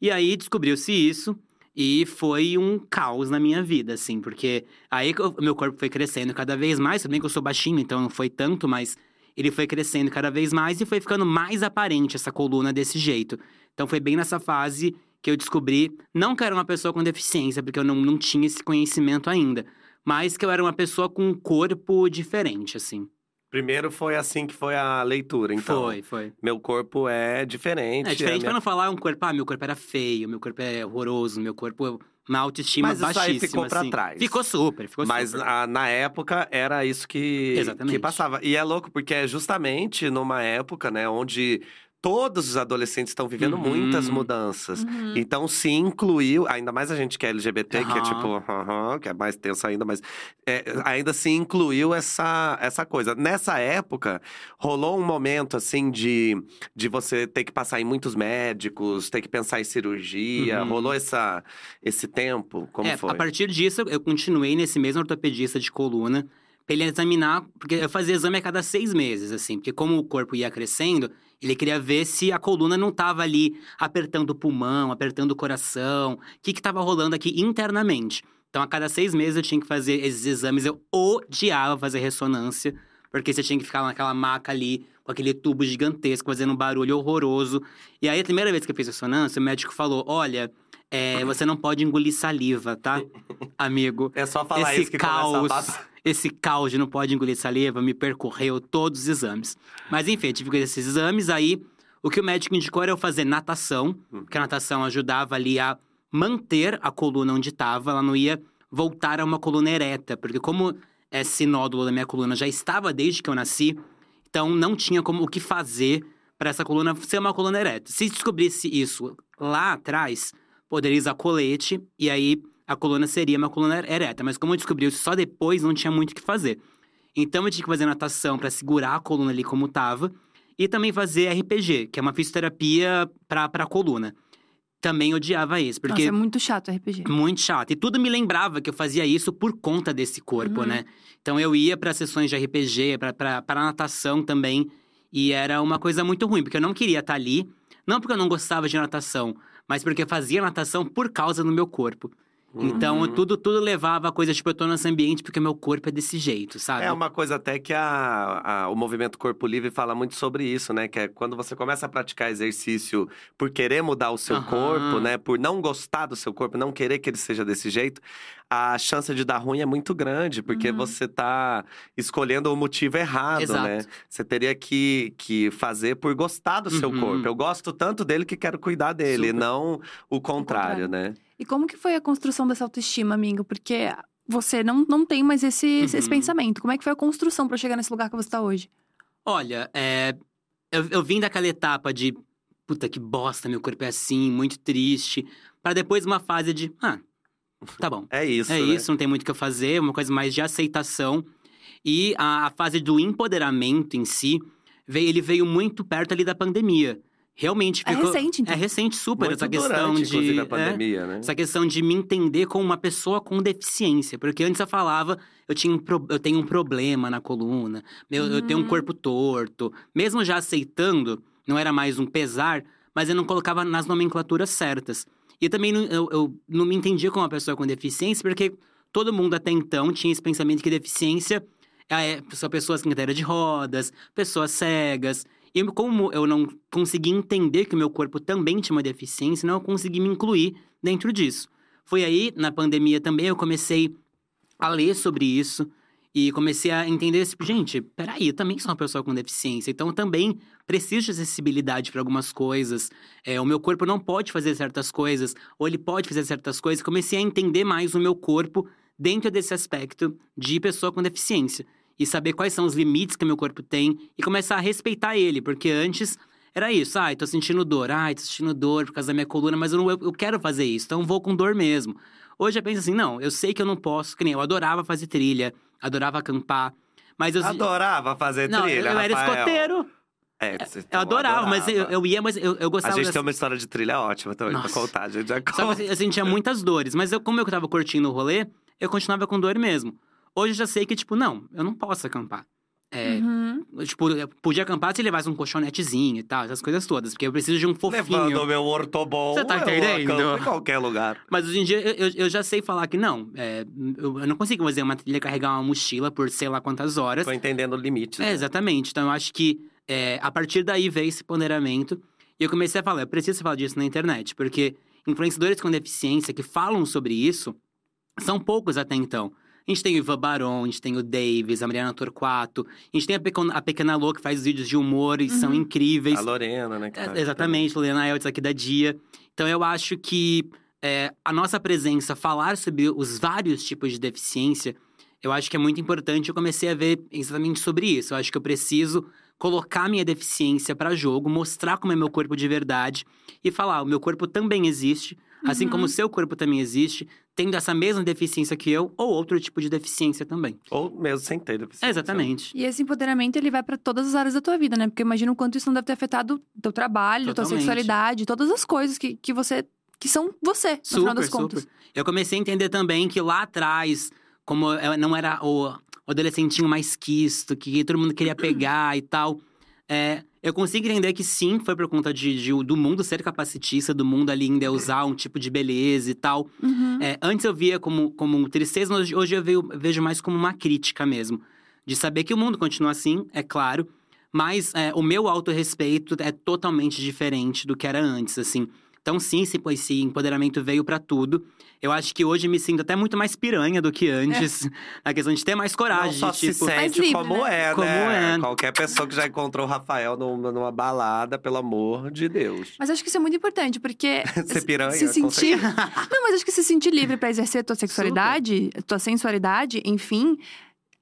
E aí descobriu-se isso. E foi um caos na minha vida, assim, porque aí o meu corpo foi crescendo cada vez mais. Também que eu sou baixinho, então não foi tanto, mas ele foi crescendo cada vez mais e foi ficando mais aparente essa coluna desse jeito. Então foi bem nessa fase que eu descobri, não que eu era uma pessoa com deficiência, porque eu não, não tinha esse conhecimento ainda, mas que eu era uma pessoa com um corpo diferente, assim. Primeiro foi assim que foi a leitura, então. Foi, foi. Meu corpo é diferente. É diferente a minha- pra não falar um corpo, ah, meu corpo era feio, meu corpo é horroroso, meu corpo uma autoestima Mas isso aí baixíssima. ficou pra assim. trás. Ficou super, ficou Mas super. a- na época era isso que, Exatamente. que passava. E é louco porque é justamente numa época, né, onde todos os adolescentes estão vivendo Uhum. muitas mudanças. Uhum. Então se incluiu, ainda mais a gente que é LGBT, que é tipo, aham, que é mais tenso ainda, mas é, ainda se incluiu essa, essa coisa. Nessa época, rolou um momento assim de, de você ter que passar em muitos médicos, ter que pensar em cirurgia. Uhum. Rolou essa, esse tempo? Como é, foi? a partir disso, eu continuei nesse mesmo ortopedista de coluna pra ele examinar, porque eu fazia exame a cada seis meses, assim, porque como o corpo ia crescendo, ele queria ver se a coluna não tava ali apertando o pulmão, apertando o coração, o que que tava rolando aqui internamente. Então, a cada seis meses eu tinha que fazer esses exames, eu odiava fazer ressonância, porque você tinha que ficar naquela maca ali, com aquele tubo gigantesco, fazendo um barulho horroroso. E aí, a primeira vez que eu fiz ressonância, o médico falou: olha. é, você não pode engolir saliva, tá, amigo? É só falar esse isso que caos, começa a passar. Esse caos de não pode engolir saliva me percorreu todos os exames. Mas enfim, eu tive que fazer esses exames, aí o que o médico indicou era eu fazer natação, Hum. porque a natação ajudava ali a manter a coluna onde estava, ela não ia voltar a uma coluna ereta, porque como esse nódulo da minha coluna já estava desde que eu nasci, então não tinha como o que fazer para essa coluna ser uma coluna ereta. Se descobrisse isso lá atrás, poderia usar colete e aí a coluna seria uma coluna ereta. Mas como eu descobri isso só depois, não tinha muito o que fazer. Então eu tinha que fazer natação para segurar a coluna ali como tava e também fazer RPG, que é uma fisioterapia para a coluna. Também odiava isso, porque Nossa, é muito chato RPG. muito chato. E tudo me lembrava que eu fazia isso por conta desse corpo, Uhum. né? Então eu ia para sessões de RPG, para natação também. E era uma coisa muito ruim, porque eu não queria estar ali. Não porque eu não gostava de natação, mas porque eu fazia natação por causa do meu corpo. Então Uhum. tudo, tudo levava a coisa, tipo, eu tô nesse ambiente porque meu corpo é desse jeito, sabe? É uma coisa até que a, a- o movimento Corpo Livre fala muito sobre isso, né? Que é quando você começa a praticar exercício por querer mudar o seu Aham. corpo, né? Por não gostar do seu corpo, não querer que ele seja desse jeito, a chance de dar ruim é muito grande, porque Uhum. você tá escolhendo o motivo errado, Exato. né? Você teria que, que fazer por gostar do seu Uhum. corpo. Eu gosto tanto dele que quero cuidar dele, Super. não o contrário, contrário. né? E como que foi a construção dessa autoestima, amigo? Porque você não, não tem mais esse, esse Uhum. pensamento. Como é que foi a construção pra chegar nesse lugar que você tá hoje? Olha, é, eu, eu vim daquela etapa de puta que bosta, meu corpo é assim, muito triste, para depois uma fase de ah, tá bom. É isso, É né? isso, não tem muito o que eu fazer, uma coisa mais de aceitação. E a, a fase do empoderamento em si, veio, ele veio muito perto ali da pandemia. Realmente É ficou. recente, então. É recente, super, Muito essa questão durante, de. inclusive, a é, pandemia, né? essa questão de me entender como uma pessoa com deficiência. Porque antes eu falava, eu, tinha um pro- eu tenho um problema na coluna, meu, eu tenho um Uhum. corpo torto. Mesmo já aceitando, não era mais um pesar, mas eu não colocava nas nomenclaturas certas. E também não- eu, eu não me entendia como uma pessoa com deficiência, porque todo mundo até então tinha esse pensamento que deficiência é, são pessoas com cadeira de rodas, pessoas cegas. E como eu não consegui entender que o meu corpo também tinha uma deficiência, não consegui me incluir dentro disso. Foi aí, na pandemia também, eu comecei a ler sobre isso e comecei a entender, tipo, gente, peraí, também sou uma pessoa com deficiência, então eu também preciso de acessibilidade para algumas coisas. É, o meu corpo não pode fazer certas coisas, ou ele pode fazer certas coisas. Comecei a entender mais o meu corpo dentro desse aspecto de pessoa com deficiência. E saber quais são os limites que meu corpo tem e começar a respeitar ele, porque antes era isso. Ai, tô sentindo dor. Ai, tô sentindo dor por causa da minha coluna, mas eu, não, eu, eu quero fazer isso, então vou com dor mesmo. Hoje eu penso assim, não, eu sei que eu não posso, que nem eu adorava fazer trilha, adorava acampar, mas eu... Adorava fazer não, trilha, eu, eu era Rafael. escoteiro. É, você Eu adorava, mas eu, eu ia, mas eu, eu A gostava gente das- tem uma história de trilha ótima também Nossa. pra contar. A gente já Só que conta. assim, eu sentia muitas dores, mas eu, como eu tava curtindo o rolê, eu continuava com dor mesmo. Hoje eu já sei que, tipo, não, eu não posso acampar. É, Uhum. Tipo, eu podia acampar se levasse um colchonetezinho e tal, essas coisas todas. Porque eu preciso de um fofinho. Levando o meu ortobon, Você tá entendendo? em qualquer lugar. Mas hoje em dia eu, eu- já sei falar que não. é, eu, eu não consigo fazer uma trilha carregar uma mochila por sei lá quantas horas. Tô entendendo limites. É, né? exatamente. Então eu acho que é, a partir daí veio esse ponderamento. E eu comecei a falar, eu preciso falar disso na internet. Porque influenciadores com deficiência que falam sobre isso são poucos até então. A gente tem o Ivan Baron, a gente tem o Davis, a Mariana Torquato. A gente tem a Pequena, a Pequena Lô, que faz vídeos de humor e são Uhum. incríveis. A Lorena, né? É, tá- exatamente, Lorena Eltz aqui da Dia. Então eu acho que é, a nossa presença, falar sobre os vários tipos de deficiência, eu acho que é muito importante. Eu comecei a ver exatamente sobre isso. Eu acho que eu preciso colocar minha deficiência para jogo, mostrar como é meu corpo de verdade e falar: o meu corpo também existe, assim Uhum. como o seu corpo também existe, tendo essa mesma deficiência que eu ou outro tipo de deficiência também. Ou mesmo sem ter deficiência. Exatamente. E esse empoderamento, ele vai pra todas as áreas da tua vida, né? Porque imagina o quanto isso não deve ter afetado teu trabalho, tua Totalmente. sexualidade, todas as coisas que, que você… Que são você, no final das contas. Eu comecei a entender também que lá atrás, como eu não era o, o adolescentinho mais quisto, que todo mundo queria pegar e tal, é, eu consigo entender que sim, foi por conta de, de- do mundo ser capacitista, do mundo ali ainda usar um tipo de beleza e tal. Uhum. É, antes eu via como, como tristeza, mas hoje, hoje eu vejo, vejo mais como uma crítica mesmo. De saber que o mundo continua assim, é claro, mas é, o meu autorrespeito é totalmente diferente do que era antes, assim. Então, sim, esse, esse empoderamento veio pra tudo. Eu acho que hoje me sinto até muito mais piranha do que antes. Na questão de ter mais Não coragem. só de, tipo, se sente livre, como né? é, Como né? é. Qualquer pessoa que já encontrou o Rafael numa, numa balada, pelo amor de Deus. Mas acho que isso é muito importante, porque… Ser piranha, se sentir… Não, mas acho que se sentir livre pra exercer tua sexualidade, tua sensualidade, enfim…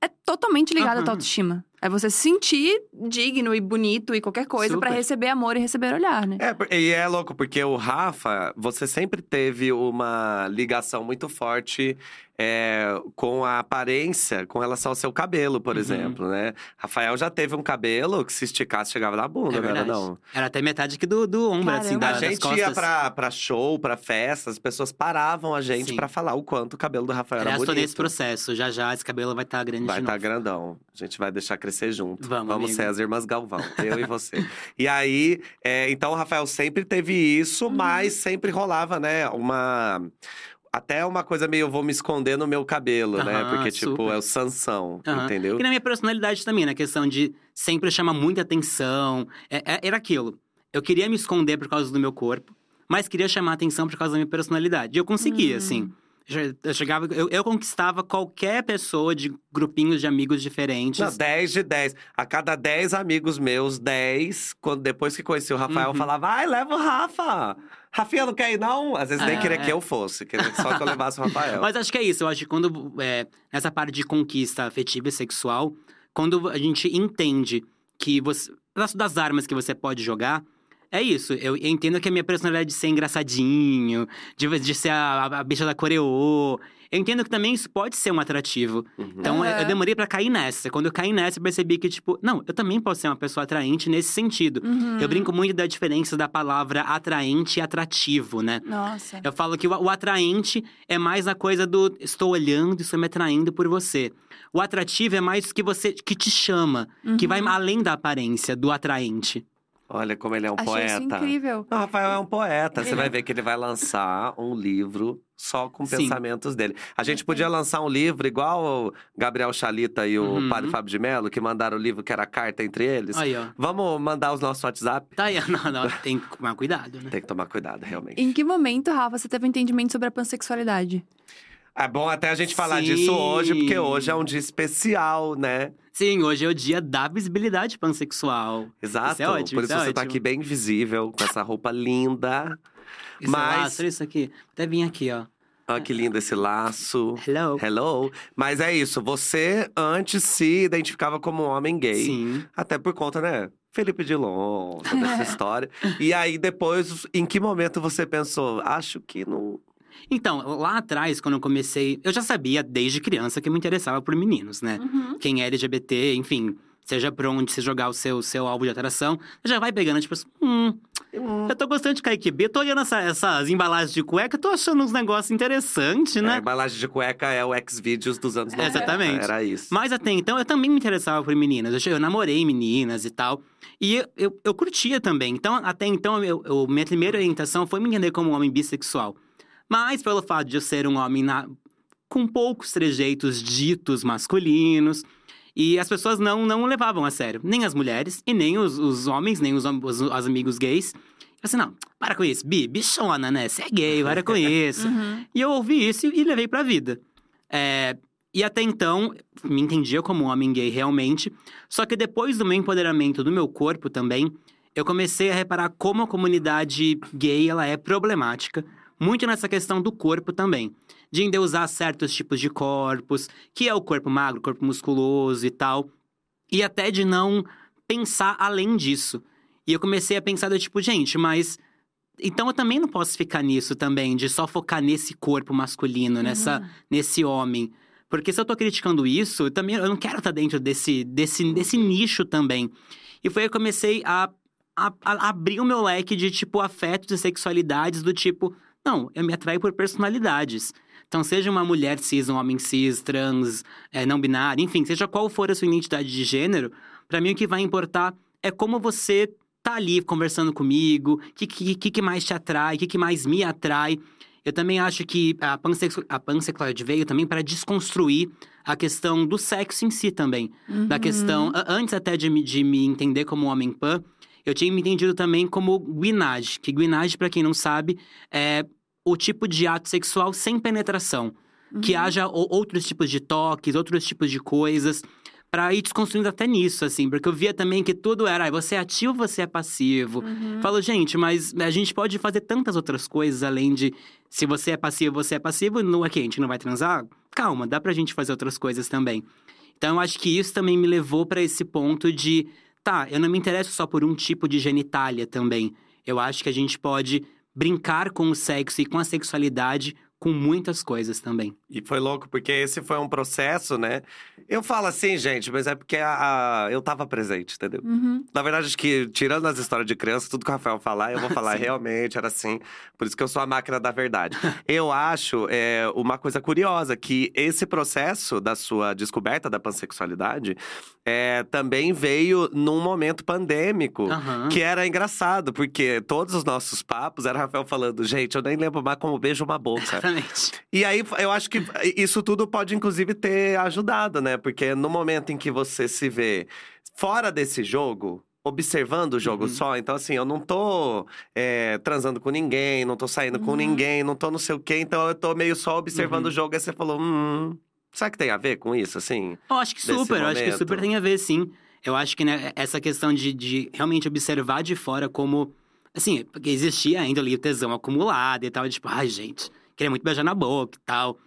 É totalmente ligado à Aham. tua autoestima. É você se sentir digno e bonito e qualquer coisa pra Super. receber amor e receber olhar, né? É, e é louco, porque o Rafa, você sempre teve uma ligação muito forte é, com a aparência com relação ao seu cabelo, por Uhum. exemplo, né? Rafael já teve um cabelo que se esticasse chegava na bunda, É não era não? Era até metade aqui do, do ombro, assim, Caramba. da, A gente ia pra, pra show, pra festa, as pessoas paravam a gente pra falar o quanto o cabelo do Rafael era tô bonito. nesse processo. Já já esse cabelo vai estar grande Vai estar novo. grandão. A gente vai deixar crescer junto. Vamos, amigo. ser as irmãs Galvão, eu e você. E aí, é, então o Rafael sempre teve isso, Uhum. mas sempre rolava, né, uma. Até uma coisa meio, eu vou me esconder no meu cabelo, né? Aham, Porque, tipo, super. é o Sansão, Aham. entendeu? E na minha personalidade também, na questão de sempre chamar muita atenção. É- é- era aquilo. Eu queria me esconder por causa do meu corpo, mas queria chamar atenção por causa da minha personalidade. E eu conseguia, Hum. assim. Já- Eu chegava, eu, eu conquistava qualquer pessoa de grupinhos de amigos diferentes. Não, 10 de 10. A cada 10 amigos meus, 10, quando, depois que conheci o Rafael, Uhum. falava: ai, leva o Rafa! Rafinha não quer ir, não? Às vezes nem É, queria é. que eu fosse, queria só que eu levasse o Rafael. Mas acho que é isso. Eu acho que quando. é, nessa parte de conquista afetiva e sexual, quando a gente entende que você. Das, das armas que você pode jogar. É isso, eu eu entendo que a minha personalidade de ser engraçadinho, de, de ser a, a bicha da coreô. Eu entendo que também isso pode ser um atrativo. Uhum. Então, eu- Aham. eu demorei pra cair nessa. Quando eu caí nessa, eu percebi que, tipo, não, eu também posso ser uma pessoa atraente nesse sentido. Uhum. Eu brinco muito da diferença da palavra atraente e atrativo, né? Nossa. Eu falo que o, o atraente é mais a coisa do estou olhando, estou me atraindo por você. O atrativo é mais que você que te chama, que vai Uhum. além da aparência do atraente. Olha como ele é um Achei poeta. isso incrível. O Rafael é um poeta. Você vai é. ver que ele vai lançar um livro só com Sim. pensamentos dele. A gente podia lançar um livro igual o Gabriel Chalita e o Uhum. Padre Fábio de Mello, que mandaram o livro que era a carta entre eles. Aí, ó. Vamos mandar os nossos WhatsApp? Tá aí, não, não, tem que tomar cuidado, né? Tem que tomar cuidado, realmente. Em que momento, Rafa, você teve um entendimento sobre a pansexualidade? É bom até a gente falar Sim. disso hoje, porque hoje é um dia especial, né? Sim, hoje é o dia da visibilidade pansexual. Exato. Isso é ótimo, Por isso isso é você tá ótimo. aqui bem visível, com essa roupa linda. Esse Mas- laço, isso aqui. Até vim aqui, ó. Olha que lindo esse laço. Hello. Hello. Mas é isso, você antes se identificava como um homem gay. Sim. Até por conta, né? Felipe Dilon, toda essa história. E aí, depois, em que momento você pensou? Acho que não. Então, lá atrás, quando eu comecei, eu já sabia desde criança que eu me interessava por meninos, né? Uhum. Quem é LGBT, enfim, seja pra onde você jogar o seu, seu alvo de atração, você já vai pegando, tipo assim, hum, eu tô gostando de Kaique B, tô olhando essa- essas embalagens de cueca, tô achando uns negócios interessantes, É, né? a embalagem de cueca é o X-Videos dos anos 90. Exatamente. Era isso. Mas até então eu também me interessava por meninas. Eu, eu namorei meninas e tal. E eu, eu, eu curtia também. Então, até então, eu, eu- minha primeira orientação foi me entender como um homem bissexual. Mas pelo fato de eu ser um homem na- com poucos trejeitos ditos masculinos. E as pessoas não, não levavam a sério. Nem as mulheres, e nem os, os homens, nem os, os, os amigos gays. Eu assim, não, para com isso. Bi, bichona, né? Você é gay, para com isso. Uhum. E eu ouvi isso e levei pra vida. É, e até então, me entendia como um homem gay realmente. Só que depois do meu empoderamento do meu corpo também, eu comecei a reparar como a comunidade gay ela é problemática. Muito nessa questão do corpo também. De endeusar certos tipos de corpos, que é o corpo magro, o corpo musculoso e tal. E até de não pensar além disso. E eu comecei a pensar do tipo, gente, mas então eu também não posso ficar nisso também, de só focar nesse corpo masculino, nessa, nesse homem. Porque se eu tô criticando isso, eu também eu não quero estar dentro desse, desse, desse nicho também. E foi aí que eu comecei a, a, a abrir o meu leque de, tipo, afetos e sexualidades do tipo... Não, eu me atraio por personalidades. Então, seja uma mulher cis, um homem cis, trans, é, não binário, enfim, seja qual for a sua identidade de gênero, pra mim o que vai importar é como você tá ali conversando comigo, o que, que, que mais te atrai, o que, que mais me atrai. Eu também acho que a, pansexu a pansexualidade veio também para desconstruir a questão do sexo em si também. Da Uhum. questão, a- antes até de, me- de me entender como homem pan, eu tinha me entendido também como guinage. Que guinage, para quem não sabe, é o tipo de ato sexual sem penetração. Que Uhum. haja o- outros tipos de toques, outros tipos de coisas. Pra ir desconstruindo até nisso, assim. Porque eu via também que tudo era, "Ai, você é ativo, você é passivo. Uhum. Falo, gente, mas a gente pode fazer tantas outras coisas além de se você é passivo, você é passivo, não é que a gente não vai transar? Calma, dá pra gente fazer outras coisas também. Então eu acho que isso também me levou pra esse ponto de, tá, eu não me interesso só por um tipo de genitália também. Eu acho que a gente pode brincar com o sexo e com a sexualidade com muitas coisas também. E foi louco, porque esse foi um processo, né? Eu falo assim, gente, mas é porque a, a- eu tava presente, entendeu? Uhum. Na verdade, acho que, tirando as histórias de criança, tudo que o Rafael falar, eu vou falar realmente, era assim. Por isso que eu sou a máquina da verdade. eu acho é, uma coisa curiosa, que esse processo da sua descoberta da pansexualidade é, também veio num momento pandêmico. Aham. Que era engraçado, porque todos os nossos papos era Rafael falando, gente, eu nem lembro mais como beijo uma boca. Exatamente. E aí, eu acho que isso tudo pode, inclusive, ter ajudado, né? Porque no momento em que você se vê fora desse jogo, observando o jogo Uhum. só, então assim, eu não tô é, transando com ninguém, não tô saindo com Uhum. ninguém, não tô não sei o quê, então eu tô meio só observando Uhum. o jogo. Aí você falou, hum. Será que tem a ver com isso, assim? Eu acho que super, eu acho que super tem a ver, sim. Eu acho que né, essa questão de, de realmente observar de fora como. Assim, porque existia ainda ali o tesão acumulado e tal, tipo, ai, gente, queria muito beijar na boca e tal.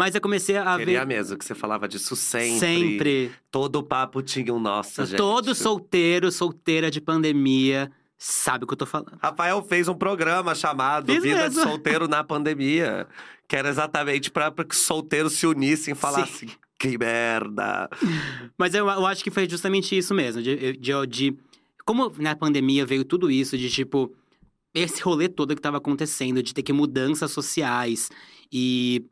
Mas eu comecei a Queria ver. mesmo que você falava disso sempre. Sempre. Todo o papo tinha um nossa, gente. Todo solteiro, solteira de pandemia, sabe o que eu tô falando. Rafael fez um programa chamado Fiz Vida mesmo. de Solteiro na Pandemia. Que era exatamente pra, pra que os solteiros se unissem e falassem: que merda. Mas eu, eu acho que foi justamente isso mesmo. De, de, de- como na pandemia veio tudo isso, de tipo, esse rolê todo que tava acontecendo, de ter que mudanças sociais. E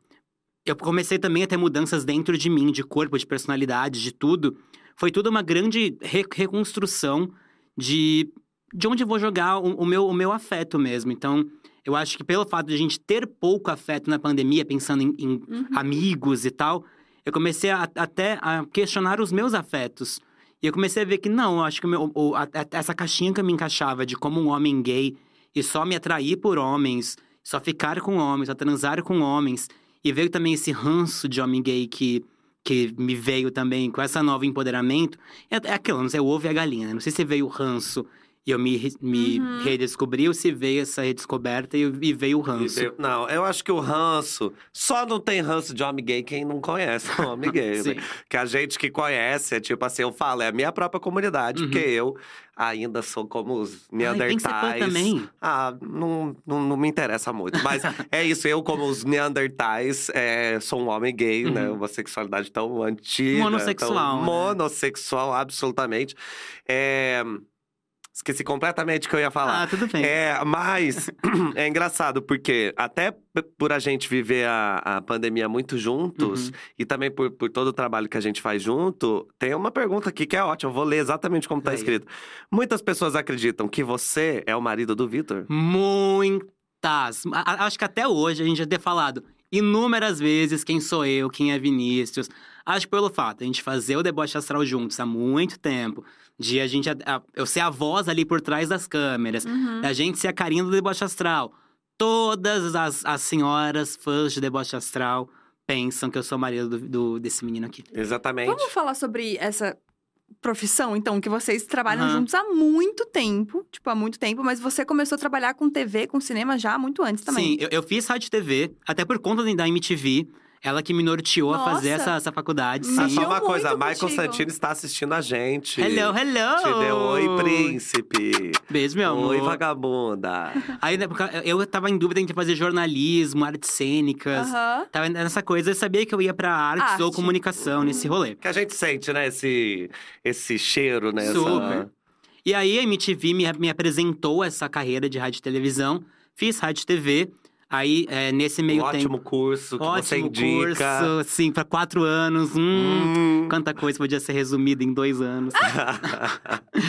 eu comecei também a ter mudanças dentro de mim, de corpo, de personalidade, de tudo. Foi tudo uma grande re- reconstrução de, de onde vou jogar o, o meu, o meu afeto mesmo. Então, eu acho que pelo fato de a gente ter pouco afeto na pandemia, pensando em- em Uhum. amigos e tal, eu comecei a- até a questionar os meus afetos. E eu comecei a ver que não, eu acho que meu- o- a- essa caixinha que eu me encaixava de como um homem gay e só me atrair por homens, só ficar com homens, só transar com homens. E veio também esse ranço de homem gay que, que me veio também com essa nova empoderamento. É, é aquilo, não sei, o ovo e a galinha, né? Não sei se veio o ranço E eu me, me Uhum. redescobri, se veio essa redescoberta e, e veio o ranço. veio- Não, eu acho que o ranço. Só não tem ranço de homem gay quem não conhece o homem gay. né? Que a gente que conhece, é tipo assim, eu falo, é a minha própria comunidade, Uhum. porque eu ainda sou como os Neandertais. também. Ah, não, não, não me interessa muito. Mas é isso, eu, como os Neandertais, é, sou um homem gay, né? Uhum. Uma sexualidade tão antiga. Monossexual, Tão né? monossexual, absolutamente. É, Esqueci completamente o que eu ia falar. Ah, tudo bem. É, mas é engraçado, porque até por a gente viver a, a pandemia muito juntos, Uhum. e também por, por todo o trabalho que a gente faz junto, tem uma pergunta aqui que é ótima. Eu vou ler exatamente como tá Leia. escrito. Muitas pessoas acreditam que você é o marido do Vitor. Muitas. A- acho que até hoje a gente já ter falado inúmeras vezes quem sou eu, quem é Vinícius. Acho que pelo fato de a gente fazer o deboche astral juntos há muito tempo, de a gente. a- a- eu ser a voz ali por trás das câmeras, Uhum. da gente ser a carinha do deboche astral. Todas as, as senhoras fãs de deboche astral pensam que eu sou o marido do, do- desse menino aqui. Exatamente. Vamos falar sobre essa profissão, então, que vocês trabalham Aham. juntos há muito tempo. Tipo, há muito tempo. Mas você começou a trabalhar com TV, com cinema já muito antes também. Sim, eu, eu fiz rádio TV, até por conta da MTV. Ela que me norteou a fazer Nossa. essa, essa faculdade. Sim. só Mexeu uma coisa, Michael contigo. Santini está assistindo a gente. Hello, hello! Te deu oi, príncipe. Beijo, meu amor. Oi, vagabunda. Aí, época, eu tava em dúvida entre fazer jornalismo, artes cênicas. Aham. Tava nessa coisa, eu sabia que eu ia pra artes ou Arte. comunicação, nesse rolê. Que a gente sente, né? Esse, esse cheiro, né? essa- Super. E aí, a MTV me, me apresentou essa carreira de rádio e televisão. Fiz rádio e TV. Aí, é, nesse meio um ótimo tempo… curso que você Ótimo indica. curso, sim, pra quatro anos. Hum, Hum. Quanta coisa podia ser resumida em dois anos.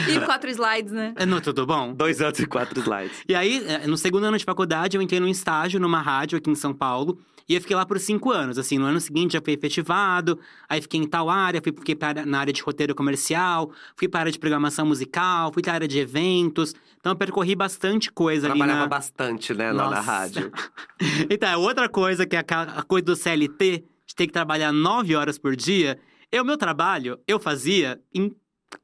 E quatro slides, né? É, Não, tudo bom? Dois anos e quatro slides. E aí, eh, no segundo ano de faculdade, eu entrei num estágio numa rádio aqui em São Paulo. E eu fiquei lá por cinco anos. Assim, no ano seguinte já fui efetivado. Aí fiquei em tal área, fui, fiquei pra, na área de roteiro comercial. Fui para a área de programação musical, fui para a área de eventos. Então eu percorri bastante coisa Trabalhava ali na… bastante, né? Lá na rádio. Então, é outra coisa que é a coisa do CLT, de ter que trabalhar nove horas por dia. Eu, meu trabalho, eu fazia em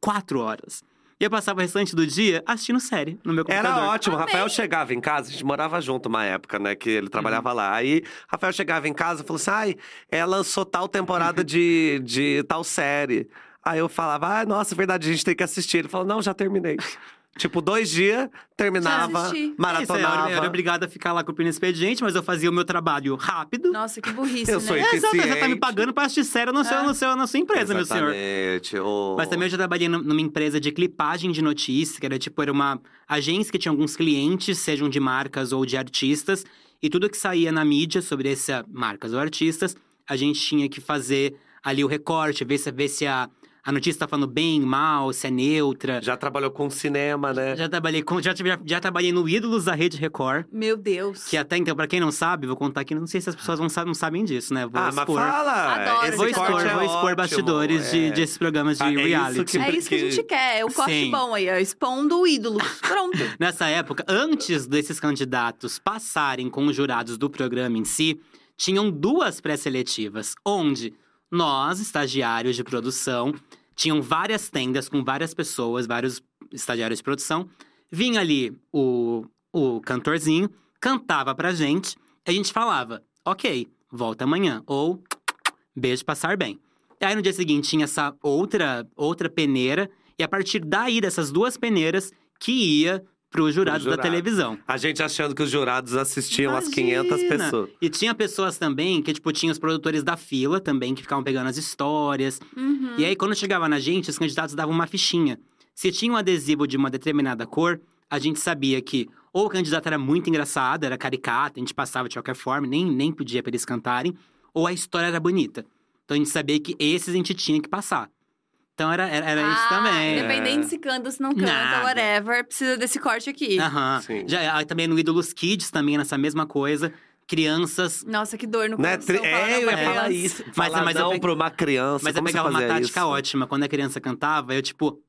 quatro horas. E eu passava o restante do dia assistindo série no meu computador. Era ótimo. Amei. Rafael chegava em casa, a gente morava junto uma época, né? Que ele trabalhava lá. Aí, Rafael chegava em casa e falou assim: ai, ela lançou tal temporada de, de tal série. Aí eu falava, ah, nossa, é verdade, a gente tem que assistir. Ele falou, não, já terminei. Tipo, dois dias, terminava, assisti. Isso, eu maratonava. era, eu era obrigada a ficar lá cumprindo expediente, mas eu fazia o meu trabalho rápido. Nossa, que burrice, Eu né? sou É, exato, você tá me eficiente. pagando pra assistir série no seu, É. no seu, na sua empresa, meu senhor. Exatamente. ô. Mas também eu já trabalhei num- numa empresa de clipagem de notícias, que era tipo, era uma agência que tinha alguns clientes, sejam de marcas ou de artistas, e tudo que saía na mídia sobre essas marcas ou artistas, a gente tinha que fazer ali o recorte, ver se, ver se a, a notícia tá falando bem, mal, se é neutra. Já trabalhou com cinema, né? Já trabalhei com, já, tive- já trabalhei no Ídolos da Rede Record. Meu Deus. Que até então, pra quem não sabe, vou contar aqui, não sei se as pessoas não sabem, não sabem disso, né? Vou ah, mas expor. fala! Adoro, Esse Vou expor, corte é vou expor ótimo, bastidores de, é. desses programas de Ah, é isso reality. que- É isso que a gente quer, é o corte Sim. bom aí, ó, expondo ídolos. Pronto. Nessa época, antes desses candidatos passarem com os jurados do programa em si, tinham duas pré-seletivas, onde nós, estagiários de produção, tinham várias tendas com várias pessoas, vários estagiários de produção. Vinha ali o, o cantorzinho, cantava pra gente, a gente falava, ok, volta amanhã, ou beijo, passar bem. E aí no dia seguinte tinha essa outra, outra peneira, e a partir daí, dessas duas peneiras, que ia pros jurados da televisão. A gente achando que os jurados assistiam as 500 Imagina! pessoas. E tinha pessoas também que, tipo, tinha os produtores da fila também, que ficavam pegando as histórias. Uhum. E aí, quando chegava na gente, os candidatos davam uma fichinha. Se tinha um adesivo de uma determinada cor, a gente sabia que ou o candidato era muito engraçado, era caricato, a gente passava de qualquer forma, nem, nem pedia pra eles cantarem, ou a história era bonita. Então a gente sabia que esses a gente tinha que passar. Então era, era, era isso Ah, também. Independente se canta, se não canta, Nada. whatever, precisa desse corte aqui. Aham. Sim. Já, aí também no Ídolos Kids, também nessa mesma coisa. Crianças Nossa, que dor no Né? coração. É, eu ia falar isso. Mas- falar mas eu não pe- pra uma criança. Mas eu pegava uma tática isso? ótima. Quando a criança cantava, eu, tipo,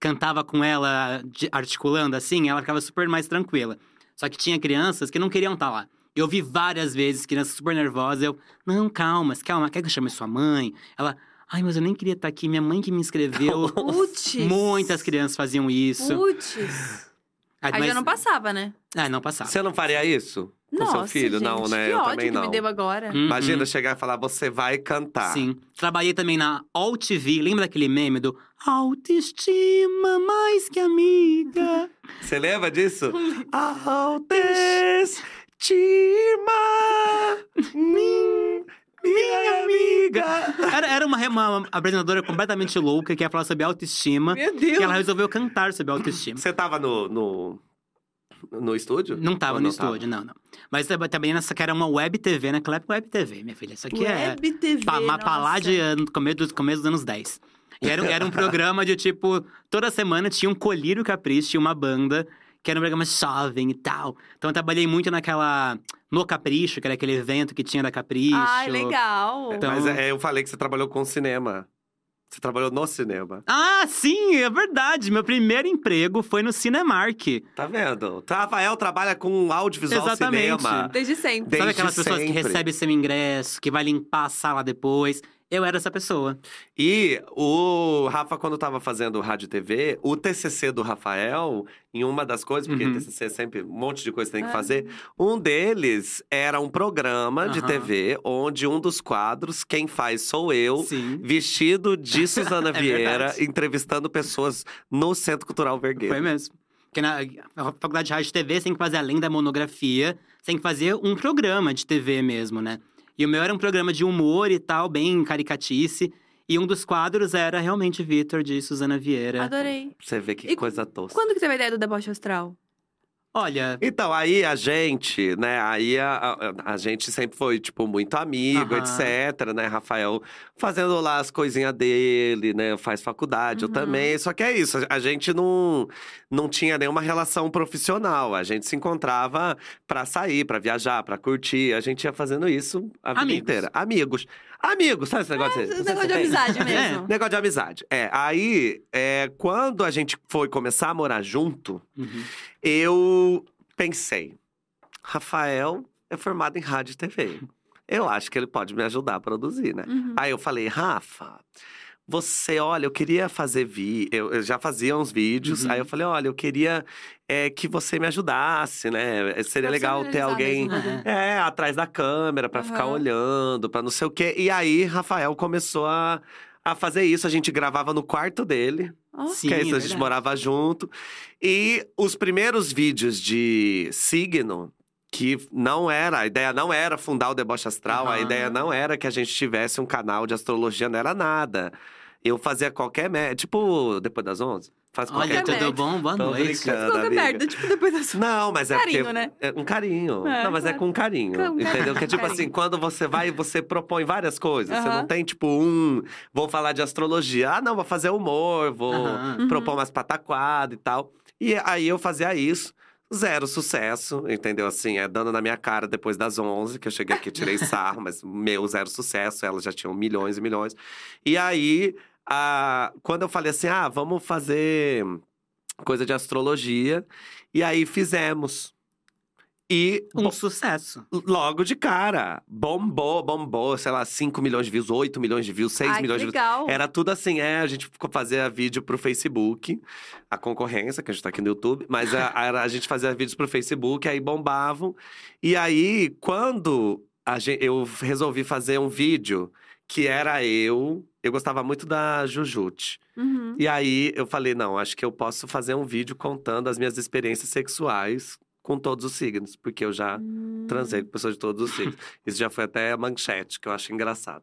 cantava com ela, articulando assim, ela ficava super mais tranquila. Só que tinha crianças que não queriam estar lá. Eu vi várias vezes crianças super nervosas. Eu, não, calma, calma, quer que eu chame sua mãe? Ela, Ai, mas eu nem queria estar aqui, minha mãe que me inscreveu. Putz. Muitas crianças faziam isso. Putz. Aí mas- já não passava, né? Ah, não passava. Você não faria isso? Com Nossa, seu filho? gente, não, né? Que eu ódio também que não. me deu agora. Uhum. Imagina chegar e falar, você vai cantar. Sim. Trabalhei também na All TV. Lembra daquele meme do Autoestima mais que amiga? Você lembra disso? Autoestima, minha amiga. Era, era uma, uma apresentadora completamente louca que ia falar sobre autoestima. Meu E Deus. ela resolveu cantar sobre autoestima. Você tava no, no, no estúdio? Não tava Ou no não tava? estúdio, não, não. Mas tava- também nessa que era uma web TV, naquela época web TV, minha filha. Isso aqui é. Web TV, Pa, ma- pra lá nossa. de começo dos, começo dos anos 10. E era, era um programa de tipo, toda semana tinha um Colírio Capricho, tinha uma banda, que era um programa jovem e tal. Então eu trabalhei muito naquela. No Capricho, que era aquele evento que tinha da Capricho. Ai, legal. Então- Mas é, eu falei que você trabalhou com cinema. Você trabalhou no cinema. Ah, sim, é verdade. Meu primeiro emprego foi no Cinemark. Tá vendo? Rafael trabalha com audiovisual Exatamente. cinema. Desde sempre. Desde Sabe aquelas pessoas que sempre. recebem seu ingresso, que vai limpar a sala depois? Eu era essa pessoa. E o Rafa, quando tava fazendo rádio e TV, o TCC do Rafael, em uma das coisas, porque Uhum. TCC é sempre um monte de coisa que tem que Ah. fazer, um deles era um programa de Aham. TV, onde um dos quadros, quem faz sou eu, Sim. vestido de Suzana É Vieira, verdade. entrevistando pessoas no Centro Cultural Vergueiro. Foi mesmo. Porque na na faculdade de rádio e TV, você tem que fazer, além da monografia, você tem que fazer um programa de TV mesmo, né? E o meu era um programa de humor e tal, bem caricatice. E um dos quadros era realmente Vitor, de Suzana Vieira. Adorei. Você vê que E coisa tosca. Quando que teve a ideia do deboche astral? Olha, Então, aí a gente, né, aí a, a, a gente sempre foi, tipo, muito amigo, Aham. etc, né, Rafael fazendo lá as coisinhas dele, né, faz faculdade, eu Uhum. também, só que é isso, a gente não, não tinha nenhuma relação profissional, a gente se encontrava pra sair, pra viajar, pra curtir, a gente ia fazendo isso a vida Amigos. inteira. Amigos. Amigos, sabe esse negócio? Esse se negócio de tem. amizade mesmo. Negócio de amizade. É, aí, é, quando a gente foi começar a morar junto, uhum. eu pensei, Rafael é formado em rádio e TV. Eu acho que ele pode me ajudar a produzir, né? Uhum. Aí eu falei, Rafa, você, olha, eu queria fazer vídeo. Eu, eu já fazia uns vídeos. Uhum. Aí eu falei, olha, eu queria é, que você me ajudasse, né? Seria legal ter alguém. mesmo, né? É, atrás da câmera, pra ficar Aham. olhando, pra não sei o quê. E aí, Rafael começou a, a fazer isso. A gente gravava no quarto dele. Sim, que é isso, a gente morava junto. E os primeiros vídeos de signo, que não era, a ideia não era fundar o Deboche Astral, a Aham. ideia não era que a gente tivesse um canal de astrologia, não era nada. Eu fazia qualquer merda, tipo, depois das 11? Faz qualquer Olha, tudo merda. bom? Boa Tô noite. brincando. Qualquer amiga. merda, tipo, depois da sua. Não, mas é Carinho, porque. né? É um carinho. É, não, mas é claro. com carinho. Com entendeu? Que é tipo carinho. assim, quando você vai, você propõe várias coisas. Você Aham. não tem, tipo, um. Vou falar de astrologia. Ah, não, vou fazer humor, vou Aham. Uhum. propor umas pataquadas e tal. E aí eu fazia isso. Zero sucesso, entendeu? Assim, é dando na minha cara depois das 11, que eu cheguei aqui, tirei sarro, mas meu zero sucesso, elas já tinham milhões e milhões. E aí, a, quando eu falei assim, ah, vamos fazer coisa de astrologia, e aí fizemos. E Um bo- sucesso. logo de cara, bombou, bombou, sei lá, 5 milhões de views, 8 milhões de views, 6 Ai, milhões de views. Era tudo assim, é, a gente ficou fazia vídeo pro Facebook, a concorrência, que a gente tá aqui no YouTube, mas a, a, a gente fazia vídeos pro Facebook, aí bombavam. E aí, quando a gen- eu resolvi fazer um vídeo que era eu, eu gostava muito da Jujute. Uhum. E aí eu falei, não, acho que eu posso fazer um vídeo contando as minhas experiências sexuais com todos os signos, porque eu já Hum. transei com pessoas de todos os signos. Isso já foi até a manchete, que eu acho engraçado.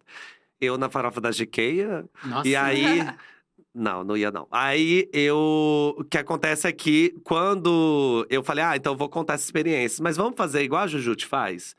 Eu na farofa da Giqueia, Nossa. e aí. Não, não ia não. Aí eu. O que acontece é que quando eu falei, ah, então eu vou contar essa experiência, mas vamos fazer igual a Jujute faz?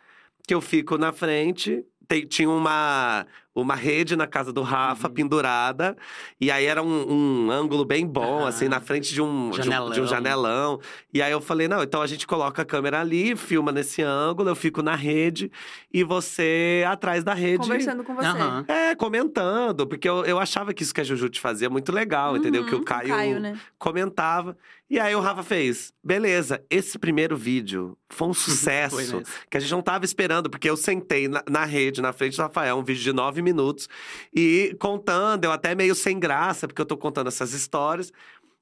Que eu fico na frente, tem- tinha uma, uma rede na casa do Rafa Uhum. pendurada, e aí era um, um ângulo bem bom, assim, na frente de um, de um- de um Janelão. E aí eu falei, não, então a gente coloca a câmera ali, filma nesse ângulo, eu fico na rede e você atrás da rede. Conversando com você. Aham. É, comentando, porque eu, eu achava que isso que a Jujute fazia muito legal, entendeu? Que Uhum, o Caio, né? comentava. E aí o Rafa fez, beleza, esse primeiro vídeo foi um Foi sucesso mesmo. que a gente não tava esperando, porque eu sentei na, na rede, na frente do Rafael, um vídeo de nove minutos. E contando, eu até meio sem graça, porque eu tô contando essas histórias.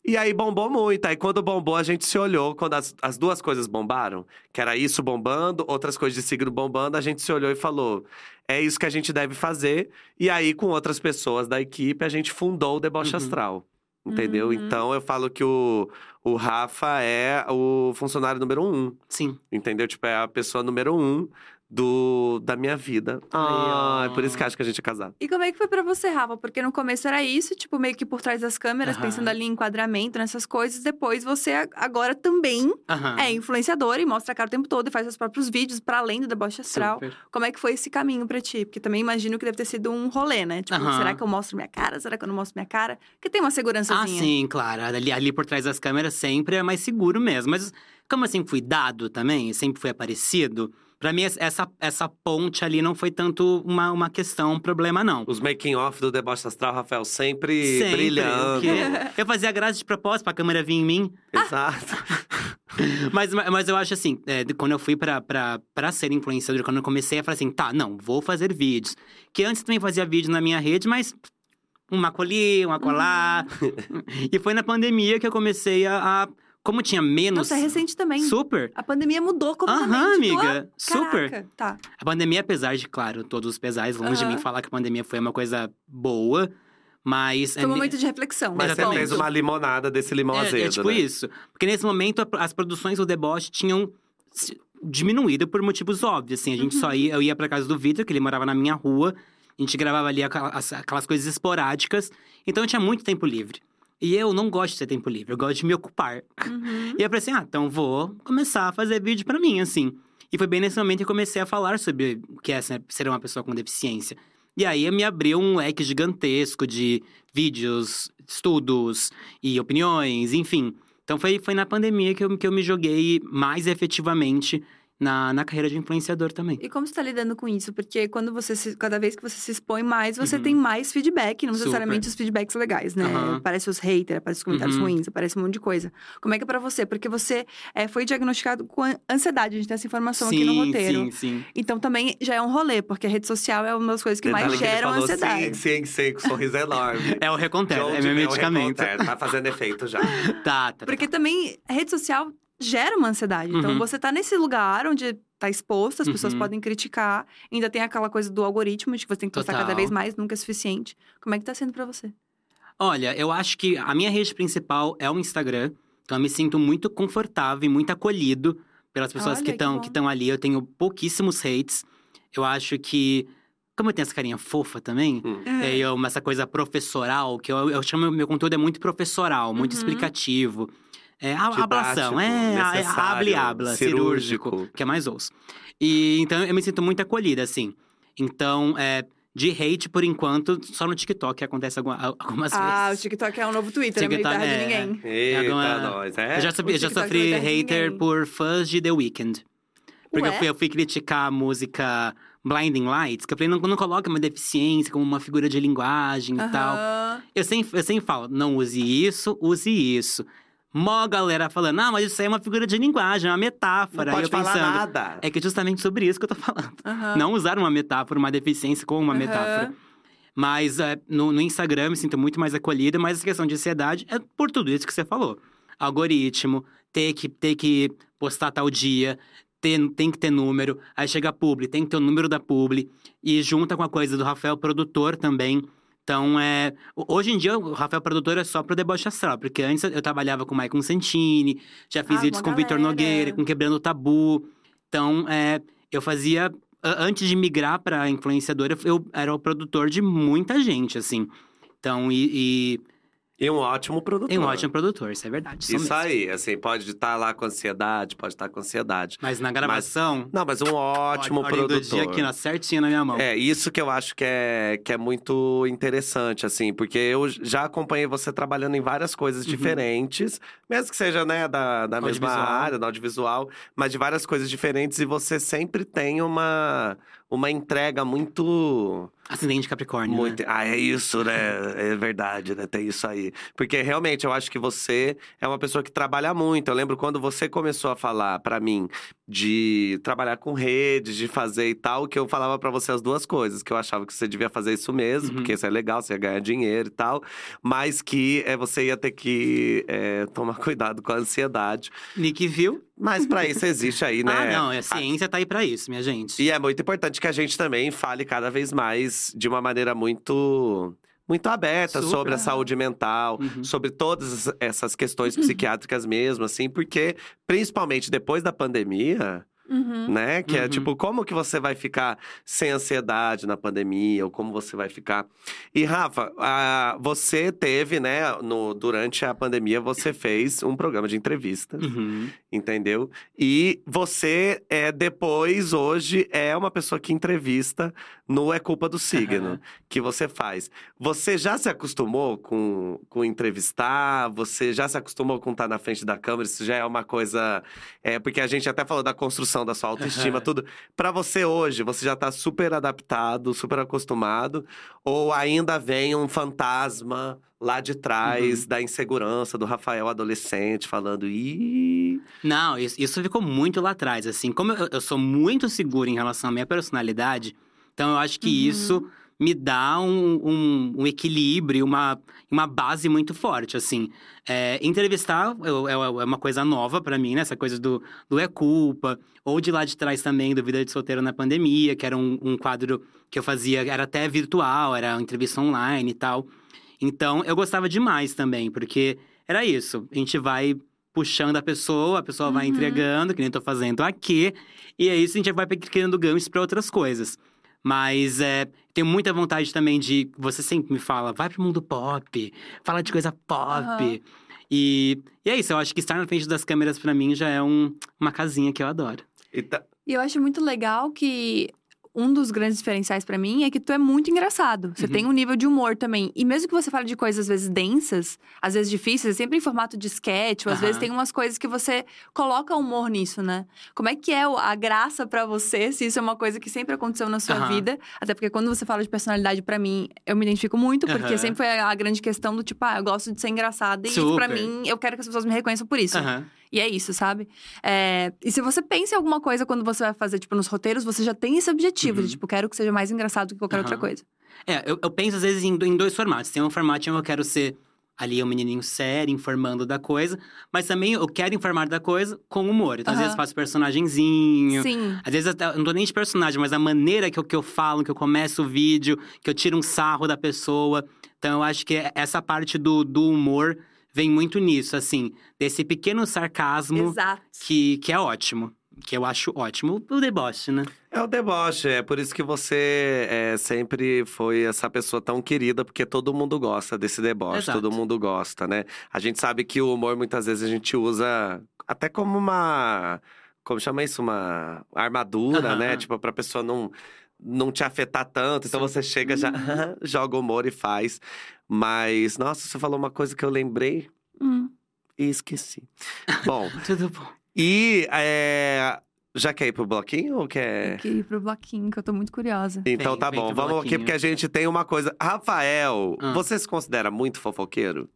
E aí bombou muito. Aí quando bombou, a gente se olhou. Quando as, as duas coisas bombaram, que era isso bombando, outras coisas de signo bombando, a gente se olhou e falou: é isso que a gente deve fazer. E aí, com outras pessoas da equipe, a gente fundou o Deboche Uhum. Astral. Entendeu? Uhum. Então eu falo que o, o Rafa é o funcionário número um. Sim. Entendeu? Tipo, é a pessoa número um do, da minha vida. Ah, Ai, é por isso que acho que a gente é casado. E como é que foi pra você, Rafa? Porque no começo era isso, tipo, meio que por trás das câmeras, pensando ali em enquadramento, nessas coisas. Depois você agora também é influenciador e mostra a cara o tempo todo e faz seus próprios vídeos para além do deboche astral. Super. Como é que foi esse caminho pra ti? Porque também imagino que deve ter sido um rolê, né? Tipo, será que eu mostro minha cara? Será que eu não mostro minha cara? Porque tem uma Ah, segurançazinha. sim, claro. Ali, ali por trás das câmeras sempre é mais seguro mesmo. Mas como eu sempre fui dado também, sempre fui aparecido, pra mim essa, essa ponte ali não foi tanto uma, uma questão, um problema, não. Os making off do Deboche Astral, Rafael, sempre, Sempre, brilhando. porque Eu fazia graça de propósito pra câmera vir em mim. Exato. Mas, mas eu acho assim, é, quando eu fui pra, pra, pra ser influenciador, quando eu comecei a falar assim, tá, não, vou fazer vídeos. Que antes também fazia vídeo na minha rede, mas uma colir, uma colar. e foi na pandemia que eu comecei a. a- como tinha menos. Nossa, é recente também. Super. A pandemia mudou completamente. Aham, tua- amiga. Super. Caraca, Tá. A pandemia, apesar de, claro, todos os pesares, longe de mim falar que a pandemia foi uma coisa boa, mas. Foi um momento de reflexão. Mas né? você Exatamente. fez uma limonada desse limão É, azedo, é tipo né? isso. Porque nesse momento as produções do deboche tinham diminuído por motivos óbvios. Assim, a gente Uhum. só ia, eu ia pra casa do Vitor, que ele morava na minha rua. A gente gravava ali aquelas, aquelas coisas esporádicas. Então eu tinha muito tempo livre. E eu não gosto de ter tempo livre, eu gosto de me ocupar. Uhum. E eu pensei, ah, então vou começar a fazer vídeo pra mim, assim. E foi bem nesse momento que eu comecei a falar sobre o que é ser ser uma pessoa com deficiência. E aí me abriu um leque gigantesco de vídeos, estudos e opiniões, enfim. Então foi, foi na pandemia que eu, que eu me joguei mais efetivamente na, na carreira de influenciador também. E como você tá lidando com isso? Porque quando você se- cada vez que você se expõe mais, você Uhum. tem mais feedback, não Super. necessariamente os feedbacks legais, né? Aham. Aparece os haters, aparece os comentários Uhum. ruins, aparece um monte de coisa. Como é que é pra você? Porque você é, foi diagnosticado com an- ansiedade, a gente tem essa informação aqui no roteiro. Sim, sim. Então também já é um rolê, porque a rede social é uma das coisas que mais Detalhe que ele geram falou ansiedade. Sim, sim, sim, com sorriso enorme. É o Recontero, é meu o medicamento. Reconter? Tá fazendo efeito já. Tá, tá, tá. Porque também a rede social gera uma ansiedade. Então, Uhum. você tá nesse lugar onde tá exposto, as pessoas Uhum. podem criticar. Ainda tem aquela coisa do algoritmo, de que você tem que postar cada vez mais, nunca é suficiente. Como é que tá sendo pra você? Olha, eu acho que a minha rede principal é o Instagram. Então eu me sinto muito confortável e muito acolhido pelas pessoas Olha, que estão que estão ali. Eu tenho pouquíssimos hates. Eu acho que como eu tenho essa carinha fofa também, Hum. é, eu, essa coisa professoral, que eu, eu chamo meu conteúdo é muito professoral, muito Uhum. explicativo. É, a, ablação, é, é necessário, habla e habla, cirúrgico, cirúrgico. que é mais ouço. E então eu me sinto muito acolhida, assim. Então, é, de hate, por enquanto, só no TikTok acontece alguma- algumas Ah, o vezes. TikTok é o novo Twitter, TikTok, é meio terra de é. ninguém. Eita, Alguma- nós. É? Eu já, sofri, o eu já sofri não hater ninguém. por fãs de The Weeknd. Porque eu fui, eu fui criticar a música Blinding Lights, que eu falei, não, não coloca uma deficiência como uma figura de linguagem e tal. Eu sempre, eu sempre falo, não use isso, use isso. Mó galera falando, ah, mas isso aí é uma figura de linguagem, é uma Não metáfora. pode e eu falar pensando, nada. é que é justamente sobre isso que eu tô falando. Aham. Não usar uma metáfora, uma deficiência como uma Aham. metáfora. Mas é, no, no Instagram eu me sinto muito mais acolhida, mas essa questão de ansiedade é por tudo isso que você falou. Algoritmo, ter que, ter que postar tal dia, ter, tem que ter número, aí chega a publi, tem que ter o número da publi, e junta com a coisa do Rafael produtor também. Então, é. Hoje em dia, o Rafael produtor é só pro deboche astral, porque antes eu trabalhava com o Maicon Santini, já fiz Ah, vídeos com o Vitor. Nogueira, com Quebrando o Tabu. Então, é, eu fazia. Antes de migrar pra influenciadora, eu era o produtor de muita gente, assim. Então, e. E um ótimo produtor. E, e um ótimo produtor, isso é verdade. Isso aí, assim, pode estar lá com ansiedade, pode estar com ansiedade. Mas na gravação. Não, mas um ótimo ordem produtor. do dia aqui, na certinha na minha mão. É, isso que eu acho que é, que é muito interessante, assim, porque eu já acompanhei você trabalhando em várias coisas Uhum. diferentes, mesmo que seja, né, da, da mesma área, da audiovisual, mas de várias coisas diferentes, e você sempre tem uma, uma entrega muito Acidente Capricórnio. Muito. Né? Ah, é isso, né? É verdade, né? Tem isso aí. Porque realmente eu acho que você é uma pessoa que trabalha muito. Eu lembro quando você começou a falar para mim de trabalhar com redes, de fazer e tal, que eu falava para você as duas coisas, que eu achava que você devia fazer isso mesmo, Uhum. porque isso é legal, você ia ganhar dinheiro e tal, mas que é, você ia ter que é, tomar cuidado com a ansiedade. Nick viu? Mas para isso existe aí, né? Ah, não, a ciência tá aí pra isso, minha gente. E é muito importante que a gente também fale cada vez mais de uma maneira muito muito aberta Super. sobre a saúde mental, Uhum. sobre todas essas questões psiquiátricas mesmo, assim, porque principalmente depois da pandemia, Uhum. né? Que é Uhum. tipo, como que você vai ficar sem ansiedade na pandemia? Ou como você vai ficar. E, Rafa, ah, você teve, né, no, durante a pandemia, você fez um programa de entrevistas, Uhum. entendeu? E você, é, depois, hoje, é uma pessoa que entrevista no É Culpa do Signo, que você faz. Você já se acostumou com, com entrevistar? Você já se acostumou com estar na frente da câmera? Isso já é uma coisa. É, porque a gente até falou da construção da sua autoestima, tudo. Pra você hoje, você já tá super adaptado, super acostumado? Ou ainda vem um fantasma lá de Uhum. trás da insegurança do Rafael adolescente falando, ih. Não, isso, isso ficou muito lá atrás, assim. Como eu, eu sou muito seguro em relação à minha personalidade, então eu acho que Uhum. isso me dá um, um, um equilíbrio, uma, uma base muito forte, assim. É, entrevistar eu- é, é uma coisa nova pra mim, né? Essa coisa do, do É Culpa. Ou de lá de trás também, do Vida de Solteiro na Pandemia, que era um, um quadro que eu fazia, era até virtual, era uma entrevista online e tal. Então, eu gostava demais também, porque era isso. A gente vai puxando a pessoa, a pessoa vai Uhum. entregando, que nem eu tô fazendo aqui. E é isso, a gente vai criando ganchos pra outras coisas. Mas é, tenho muita vontade também de. Você sempre me fala, vai pro mundo pop, fala de coisa pop. Aham. E, e é isso, eu acho que estar na frente das câmeras pra mim já é um- uma casinha que eu adoro. E tá- E eu acho muito legal que um dos grandes diferenciais pra mim é que tu é muito engraçado. Você Uhum. tem um nível de humor também. E mesmo que você fale de coisas às vezes densas, às vezes difíceis, é sempre em formato de sketch, ou às Aham. vezes tem umas coisas que você coloca humor nisso, né? Como é que é a graça pra você, se isso é uma coisa que sempre aconteceu na sua Aham. vida? Até porque quando você fala de personalidade pra mim, eu me identifico muito, porque sempre foi a grande questão do tipo, ah, eu gosto de ser engraçada e Super. mim, eu quero que as pessoas me reconheçam por isso. E é isso, sabe? É, E se você pensa em alguma coisa quando você vai fazer, tipo, nos roteiros, você já tem esse objetivo Uhum. de, tipo, quero que seja mais engraçado que qualquer outra Aham. coisa. É, eu, eu penso às vezes em, em dois formatos. Tem um formato em que eu quero ser ali um menininho sério, informando da coisa, mas também eu quero informar da coisa com humor. Então, às Aham. vezes faço personagemzinho. Sim. Às vezes até, eu não tô nem de personagem, mas a maneira que eu, que eu falo, que eu começo o vídeo, que eu tiro um sarro da pessoa. Então eu acho que essa parte do, do humor vem muito nisso, assim, desse pequeno sarcasmo Exato. que, que é ótimo. Que eu acho ótimo. O deboche, né? É o deboche, é por isso que você é, sempre foi essa pessoa tão querida, porque todo mundo gosta desse deboche, Exato. todo mundo gosta, né? A gente sabe que o humor muitas vezes a gente usa até como uma. Como chama isso? Uma armadura, né? Tipo, pra pessoa não, não te afetar tanto. Então você chega já, joga humor e faz. Mas, nossa, você falou uma coisa que eu lembrei Hum. e esqueci. Bom, Tudo bom. e é, já quer ir pro bloquinho ou quer. Eu queria ir pro bloquinho, que eu tô muito curiosa. Então Vem, tá vem bom, vamos aqui bloquinho. porque a gente tem uma coisa. Rafael, Ah. você se considera muito fofoqueiro?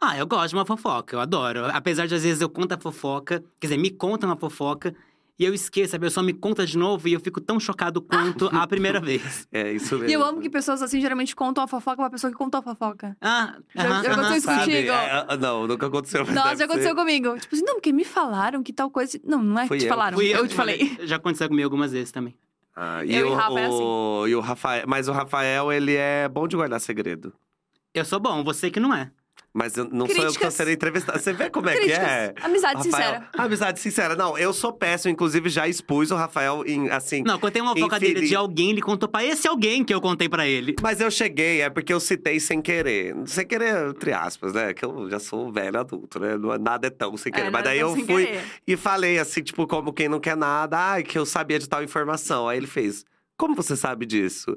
Ah, eu gosto de uma fofoca, eu adoro. Apesar de às vezes eu conto a fofoca, quer dizer, me conta uma fofoca e eu esqueço, a pessoa me conta de novo e eu fico tão chocado quanto a primeira vez. É isso mesmo. E eu amo que pessoas assim geralmente contam a fofoca pra pessoa que contou a fofoca. Ah, Já- aham, já aham, aconteceu isso sabe? contigo? É, é, não, nunca aconteceu. Nossa, já aconteceu ser. comigo. Tipo assim, não, porque me falaram que tal coisa. Não, não é que te eu. falaram. Fui eu, te falei. Já aconteceu comigo algumas vezes também. Ah, Eu o, e o Rafa é assim. o- e o Rafael, mas o Rafael, ele é bom de guardar segredo. Eu sou bom, você que não é. Mas eu- não sou eu que tô Críticas. sendo entrevistado. Você vê como é que Críticas. é? Amizade Rafael, sincera. Amizade sincera. Não, eu sou péssimo. Inclusive, já expus o Rafael em, assim… Não, contei uma Infeliz. dele de alguém, ele contou pra esse alguém que eu contei pra ele. Mas eu cheguei, é porque eu citei sem querer. Sem querer, entre aspas, né? Que eu já sou velho adulto, né? Não é- Nada é tão sem querer. É, Mas daí tão eu fui querer. e falei assim, tipo, como quem não quer nada. Ai, que eu sabia de tal informação. Aí ele fez, como você sabe disso?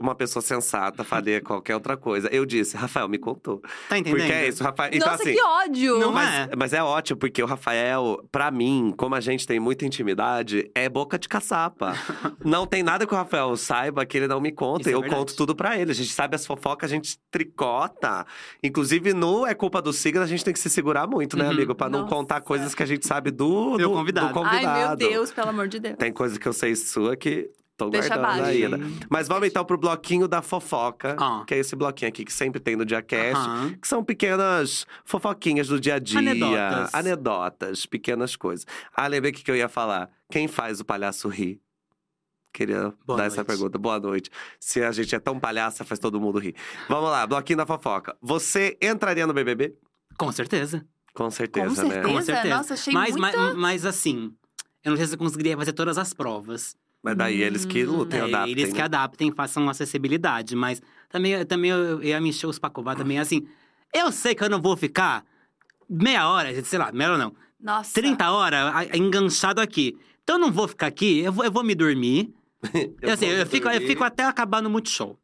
Uma pessoa sensata faria qualquer outra coisa. Eu disse, Rafael, me contou. Tá entendendo? Porque é isso, Rafael. Então, Nossa, assim, que ódio! Não mas, é. mas é ótimo, porque o Rafael, pra mim, como a gente tem muita intimidade, é boca de caçapa. não tem nada que o Rafael saiba que ele não me conta. Isso é eu verdade. conto tudo pra ele. A gente sabe as fofocas, a gente tricota. Inclusive, no É Culpa do Signo, a gente tem que se segurar muito, né, Uhum. amigo? Pra não Nossa. contar coisas que a gente sabe do, do, convidado. do convidado. Ai, meu Deus, pelo amor de Deus. Tem coisa que eu sei sua que tô Deixa guardando abaixo. ainda. Mas vamos então pro bloquinho da fofoca, Ah. que é esse bloquinho aqui que sempre tem no Diacast. Aham. Que são pequenas fofoquinhas do dia a dia. Anedotas. Anedotas, pequenas coisas. Ah, lembrei o que que eu ia falar. Quem faz o palhaço rir? Queria Boa dar essa noite. pergunta. Boa noite. Se a gente é tão palhaça, faz todo mundo rir. Vamos lá, bloquinho da fofoca. Você entraria no BBB? Com certeza. Com certeza, Com né? certeza. Com certeza. Nossa, achei mas, muita- mas, mas assim, eu não sei se eu conseguiria fazer todas as provas. Mas daí eles que lutem, É, adaptem. eles que né? adaptem, façam acessibilidade. Mas também, também eu ia me encher os pacová também. Assim, eu sei que eu não vou ficar meia hora, sei lá, meia hora não. Nossa. 30 horas enganchado aqui. Então eu não vou ficar aqui, eu vou, eu vou me dormir. Eu assim, vou eu, fico, eu fico até acabar no Multishow.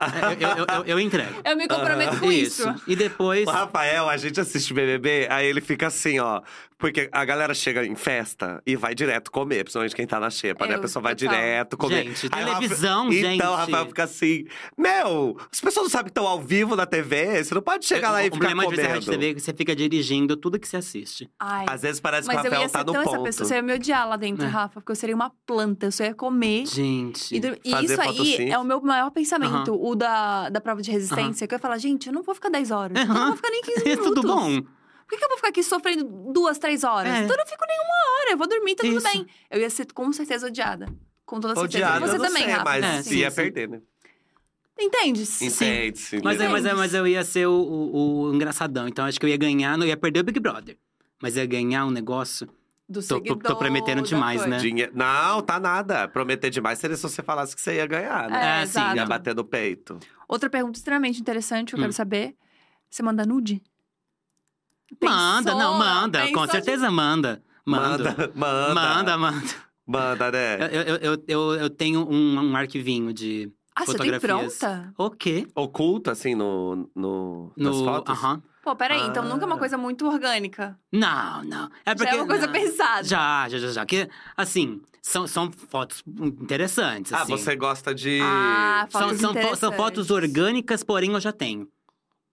Eu, eu, eu, eu entrego. Eu me comprometo com isso. E depois. O Rafael, a gente assiste BBB, aí ele fica assim, ó. Porque a galera chega em festa e vai direto comer, principalmente quem tá na xepa, né? A Eu, pessoa vai total. direto comer. Gente, Aí o Rafa- televisão, gente. Então o Rafael fica assim: Meu, as pessoas não sabem que estão ao vivo na TV, você não pode chegar lá e o ficar problema de ver comendo. rádio TV é que você fica dirigindo tudo que você assiste. Ai. Às vezes parece Mas que o eu Rafael ia ser tá no tão essa pessoa, você ia me odiar lá dentro, É. Rafa, porque eu seria uma planta, eu só ia comer. Gente. E, dur- e Fazer isso aí é o meu maior pensamento, o da, da prova de resistência, que eu ia falar, gente, eu não vou ficar 10 horas, eu não vou ficar nem 15 É minutos. tudo bom. Por que, que eu vou ficar aqui sofrendo duas, três horas? É. Então eu não fico nenhuma hora, eu vou dormir, tá tudo Isso. bem. Eu ia ser com certeza odiada. Com toda certeza. Odiado, Você eu não também, sei, Rafa. mas É, ia sim, sim. perder, né? Entende? Entende-se. Mas, é, mas, é, mas eu ia ser o, o- o engraçadão. Então acho que eu ia ganhar, não ia perder o Big Brother. Mas ia ganhar um negócio. Do Tô- tô- tô seguidor, prometendo demais, coisa. né? Dinhe- Não, tá nada. Prometer demais seria se você falasse que você ia ganhar, né? É, É, sim. Ia bater no peito. Outra pergunta extremamente interessante, eu quero Hum. saber. Você manda nude? Manda, não, manda. Com de- certeza manda. Manda. Manda, manda. Manda, manda. Manda, né? Eu, eu, eu, eu, eu tenho um, um arquivinho de Ah, você tem fotografias. pronta? O quê? Oculto, assim, no, no, nas No. fotos? Aham. Pô, peraí, então nunca é uma Ah. coisa muito orgânica. Não, não. É Já porque. é uma coisa não. pensada. Já, já, já, já. Que, assim, são, são fotos interessantes. Ah, assim. você gosta de. Ah, São, fotos são, fo- são fotos orgânicas, porém eu já tenho.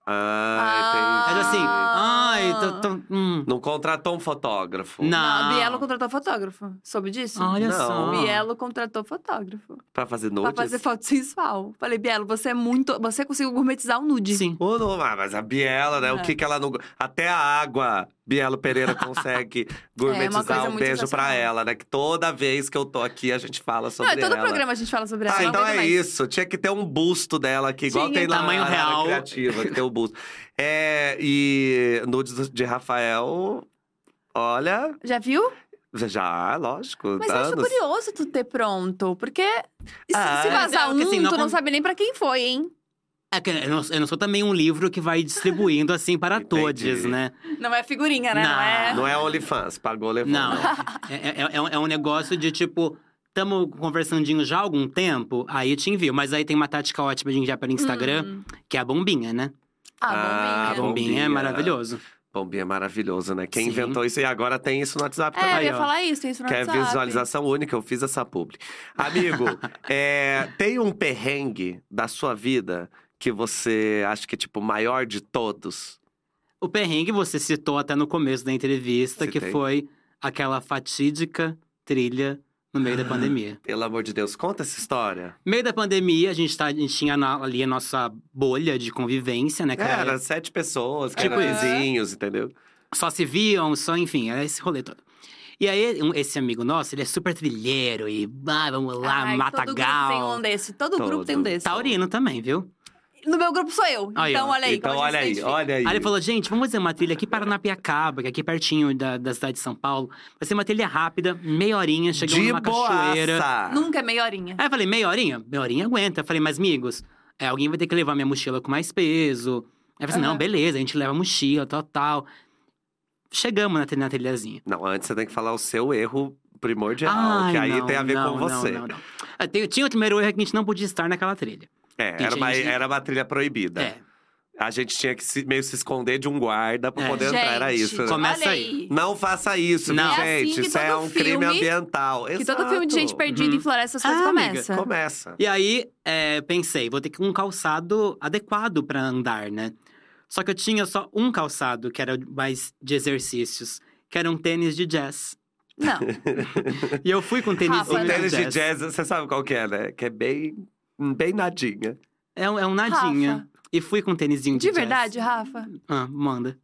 Ah, Mas entendi. assim, Ah. ai, tô, tô, hum. Não contratou um fotógrafo Não. A Bielo contratou fotógrafo. Soube disso? Olha Não. só. Bielo contratou fotógrafo. pra fazer nudes? Pra fazer foto sensual. Falei, Bielo, você é muito. Você conseguiu gourmetizar o nude. Sim. Ô, não, mas a Biela, né? É. O que que ela não. Até a água, Bielo Pereira consegue gourmetizar. coisa um beijo pra sensacional. ela, né? Que toda vez que eu tô aqui, a gente fala Não, sobre é todo ela. programa a gente fala sobre ela. Ah, não então é mais. isso. Tinha que ter um busto dela aqui, igual Tinha. tem lá Tamanho na real. Criativa, que tem o busto. É, e nudes de Rafael, olha, Já viu? já, lógico. Mas eu acho anos. curioso tu ter pronto. Porque se, Ah, se é. vazar É, um, assim, não tu não sabe nem pra quem foi, hein? É que eu não, sou também um livro que vai distribuindo assim para Entendi. todos, né? Não é figurinha, né? Não, Não. é. Não é OnlyFans, pagou, levou. Não. É, é- é um- é um negócio de tipo. Tamo conversandinho já há algum tempo, aí eu te envio. Mas aí tem uma tática ótima de enviar pelo Instagram, Hum. que é a bombinha, né? Ah, Ah, A bombinha. bom. bombinha, é maravilhoso. Bombinha é maravilhoso, né? Quem Sim. inventou isso e agora tem isso no WhatsApp É, também. eu ia ó. falar isso, tem isso no Que é WhatsApp. visualização única, eu fiz essa publi. Amigo, é, tem um perrengue da sua vida que você acha que é, tipo, o maior de todos? O perrengue você citou até no começo da entrevista, que Citei. foi aquela fatídica trilha no meio da pandemia. Pelo amor de Deus, conta essa história. No meio da pandemia, a gente, tá, a gente tinha na- ali a nossa bolha de convivência, né? Que era- Era sete pessoas, que Tipo eram isso. vizinhos, entendeu? só se viam, só, enfim, era esse rolê todo. E aí, um- esse amigo nosso, ele é super trilheiro e ah, vamos lá, Ai, mata todo grupo tem um desse. Todo, grupo tem um Todo. desse. Taurino também, viu? No meu grupo sou eu. Aí, então, ó. olha aí. então, olha aí, olha aí. Aí ele falou, gente, vamos fazer uma trilha aqui para Napiacaba, que é aqui pertinho da, da cidade de São Paulo. Vai ser uma trilha rápida, meia horinha, chegamos de numa cachoeira. boaça. Nunca é meia horinha. Aí eu falei, meia horinha? Meia horinha aguenta. Eu falei, mas amigos, é, alguém vai ter que levar minha mochila com mais peso. Aí eu falei, assim, não, beleza, a gente leva a mochila, tal, tal. Chegamos na, na trilhazinha. Não, antes você tem que falar o seu erro primordial, Ai, que aí não, tem a ver não, com não, você. não, não. Ah, tem- Tinha o primeiro erro que a gente não podia estar naquela trilha. É, era uma, gente- era uma trilha proibida. É. A gente tinha que se- meio se esconder de um guarda pra É. poder entrar, era Gente, isso. né? Começa aí. Não faça isso, Não. viu, É assim gente? que isso é um crime ambiental. Que todo filme de gente Exato. perdida Uhum. em floresta, as coisas Ah, amiga, começam. Começa. E aí, é, pensei, vou ter que um calçado adequado pra andar, né? Só que eu tinha só um calçado que era mais de exercícios, que era um tênis de jazz. Não. E eu fui com tênis Rafa, O tênis de jazz, você sabe qual que é, né? Que é bem, bem nadinha. É, um- é um nadinha. Rafa. E fui com um tênisinho de, De jazz. verdade, Rafa? Ah, manda.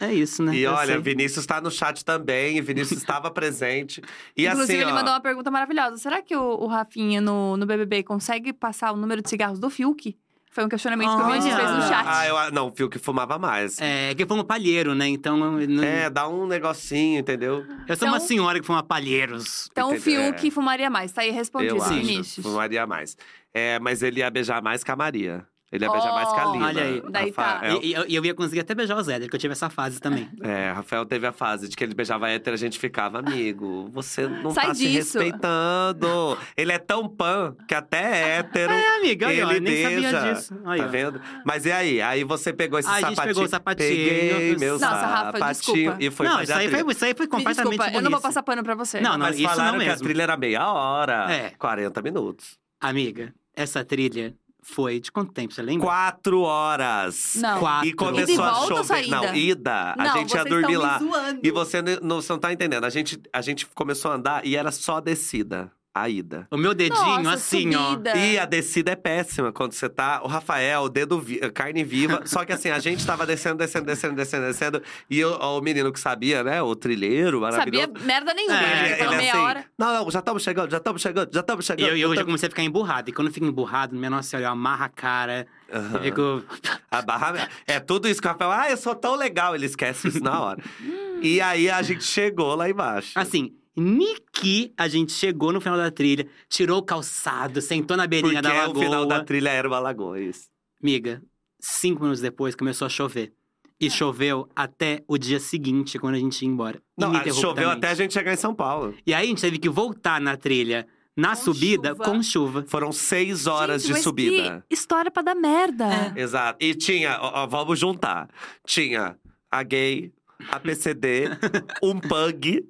É isso, né? E Eu olha, sei. Vinícius tá no chat também, e Vinícius estava presente. E Inclusive, assim, ele ó, mandou uma pergunta maravilhosa. Será que o, o Rafinha, no, no BBB, consegue passar o número de cigarros do Fiuk? Foi um questionamento que o Vinícius fez no chat. Ah, eu, não, o que fumava mais. É, que eu fumo palheiro, né? Então, não- É, dá um negocinho, entendeu? eu sou uma Então- senhora que fuma palheiros. Então, o? Fiuk fumaria mais. Tá aí respondido, Eu acho. Vinícius. Fumaria mais. É, mas ele ia beijar mais que a Maria. Ele ia beijar mais que a Lina. olha aí. Daí tá. Rafael, E, e eu, e eu ia conseguir até beijar o Zé, que eu tive essa fase também. É, Rafael teve a fase de que ele beijava hétero, a gente ficava, amigo, você não Sai tá disso." se respeitando. Ele é tão pan que até é hétero. É, amiga, ele eu nem beija. sabia disso. Aí, tá ó. vendo? Mas e aí? Aí você pegou esse Aí a gente sapatinho. pegou o sapatinho. Peguei meu Nossa, Rafa, sapatinho desculpa. e foi não, isso aí, foi, isso aí foi Me completamente desculpa, eu não vou passar pano pra você. Não, não, Mas isso falaram não que a mesmo. trilha era meia hora. É. 40 minutos. Amiga, essa trilha foi de quanto tempo, você lembra? Quatro horas. Não. Quatro. E começou Ida e a volta só chover. ida? Não, ida. Não, a gente ia dormir lá. zoando. E você não, não, você não tá entendendo. A gente, a gente começou a andar e era só descida. A ida. O meu dedinho, Nossa, assim, subida. E a descida é péssima quando você tá. O Rafael, dedo vi- carne viva. Só que assim, a gente tava descendo, descendo, descendo, descendo, descendo. E eu- o menino que sabia, né? O trilheiro Sabia maravilhoso. merda nenhuma. É, né? Ele, Falou ele meia assim, hora. Não, não, já estamos chegando, já estamos chegando, já estamos E chegando. eu, eu já comecei a ficar emburrado. E quando eu fico emburrado, minha nossa senhora, eu amarro a cara. Aham. Eu fico. A barra... É tudo isso que o Rafael. Ah, eu sou tão legal. Ele esquece isso na hora. e aí a gente chegou lá embaixo. Assim, Niki, a gente chegou no final da trilha, tirou o calçado, sentou na Porque beirinha da lagoa. o final da trilha era uma lagoa, isso. Miga, cinco minutos depois começou a chover. E choveu até o dia seguinte, quando a gente ia embora. Não, choveu até a gente chegar em São Paulo. E aí a gente teve que voltar na trilha, na Com subida, chuva. com chuva. Foram seis horas Gente, de mas subida. Que história pra dar merda. É. Exato. E tinha, ó, ó, vamos juntar. Tinha a gay, a PCD, um pug.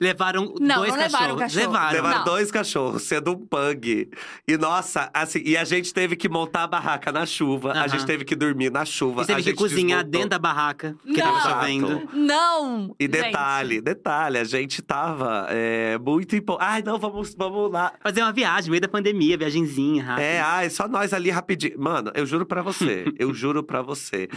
Levaram Não, dois não levaram cachorros. cachorro. Levaram. Levaram Não. dois cachorros, sendo um pug. E nossa, assim, e a gente teve que montar a barraca na chuva. A gente teve que dormir na chuva. E teve a que gente cozinhar desmontou. dentro da barraca, que Não. tava chovendo. Não! E gente. detalhe, detalhe, a gente tava é, muito empolgado. Ai, não, vamos, vamos lá. Fazer uma viagem, no meio da pandemia, viagenzinha, rápida. É, ai, só nós ali rapidinho. Mano, eu juro pra você, eu juro pra você.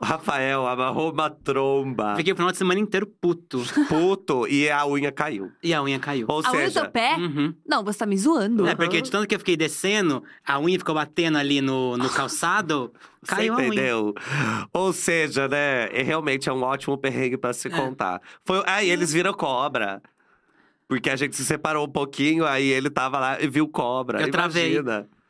O Rafael amarrou uma tromba, Fiquei o final de semana inteiro puto. puto, e a unha caiu. E a unha caiu. Ou A unha do seja, seu pé? Uhum. Não, você tá me zoando. É, porque de tanto que eu fiquei descendo, a unha ficou batendo ali no, no calçado, você caiu a unha. entendeu? Ou seja, né, é, realmente é um ótimo perrengue pra se É. contar. Foi, aí eles viram cobra. Porque a gente se separou um pouquinho, aí ele tava lá e viu cobra. Eu travei.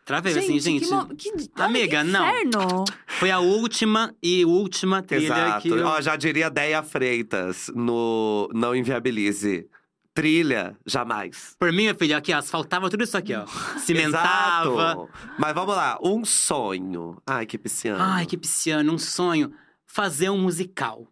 Travei assim, gente. Que, mo- que, Amiga, que não. inferno. Foi a última e última trilha Exato. que eu... Ó, já diria Deia Freitas no Não Inviabilize. Trilha, jamais. Por mim, meu filho, aqui, ó, faltava tudo isso aqui, ó. Cimentava. Exato. Mas vamos lá, um sonho. Ai, que pisciano. Ai, que pisciano, um sonho. Fazer um musical.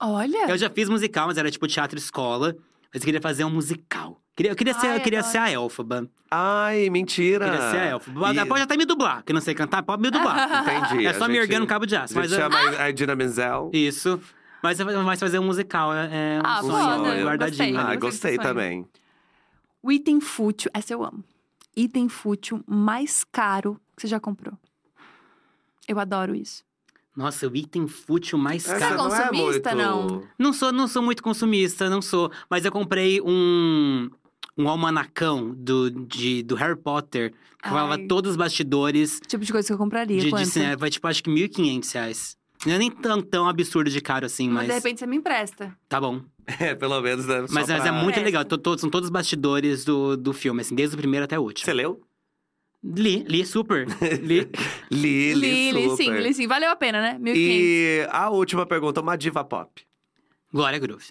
Olha. Eu já fiz musical, mas era tipo teatro escola. Mas eu queria fazer um musical. Queria, eu queria, ser, Ai, eu queria ser a Elfaba. Ai, mentira. Queria ser a Elfaba. E- Pode até me dublar, que eu não sei cantar, pode me dublar. Entendi. é só me erguer no cabo de aço. A Mas gente é- chama a Idina Menzel. Isso. Mas, mas fazer um musical é, é um Ah, sonho foda, guardadinho. gostei. Ah, gostei também. O item fútil, essa eu amo. Item fútil mais caro que você já comprou. Eu adoro isso. Nossa, o item fútil mais Você é caro. não consumista, muito... não? Não sou, não sou muito consumista, não sou. Mas eu comprei um, um almanacão do, de, do Harry Potter. Que falava todos os bastidores Tipo de coisa que eu compraria. de, de cinema. Vai, tipo, acho que 1.500 reais. Não é nem tão, tão absurdo de caro assim, Mas mas… de repente você me empresta. Tá bom. É, pelo menos, né? Mas, mas é pra- muito legal. To- todos- são todos os bastidores do, do filme, assim. Desde o primeiro até o último. Você leu? Li, li super. li. Li, li, Li, li sim, li sim. Valeu a pena, né? 1.500. E a última pergunta, uma diva pop. Glória Groove.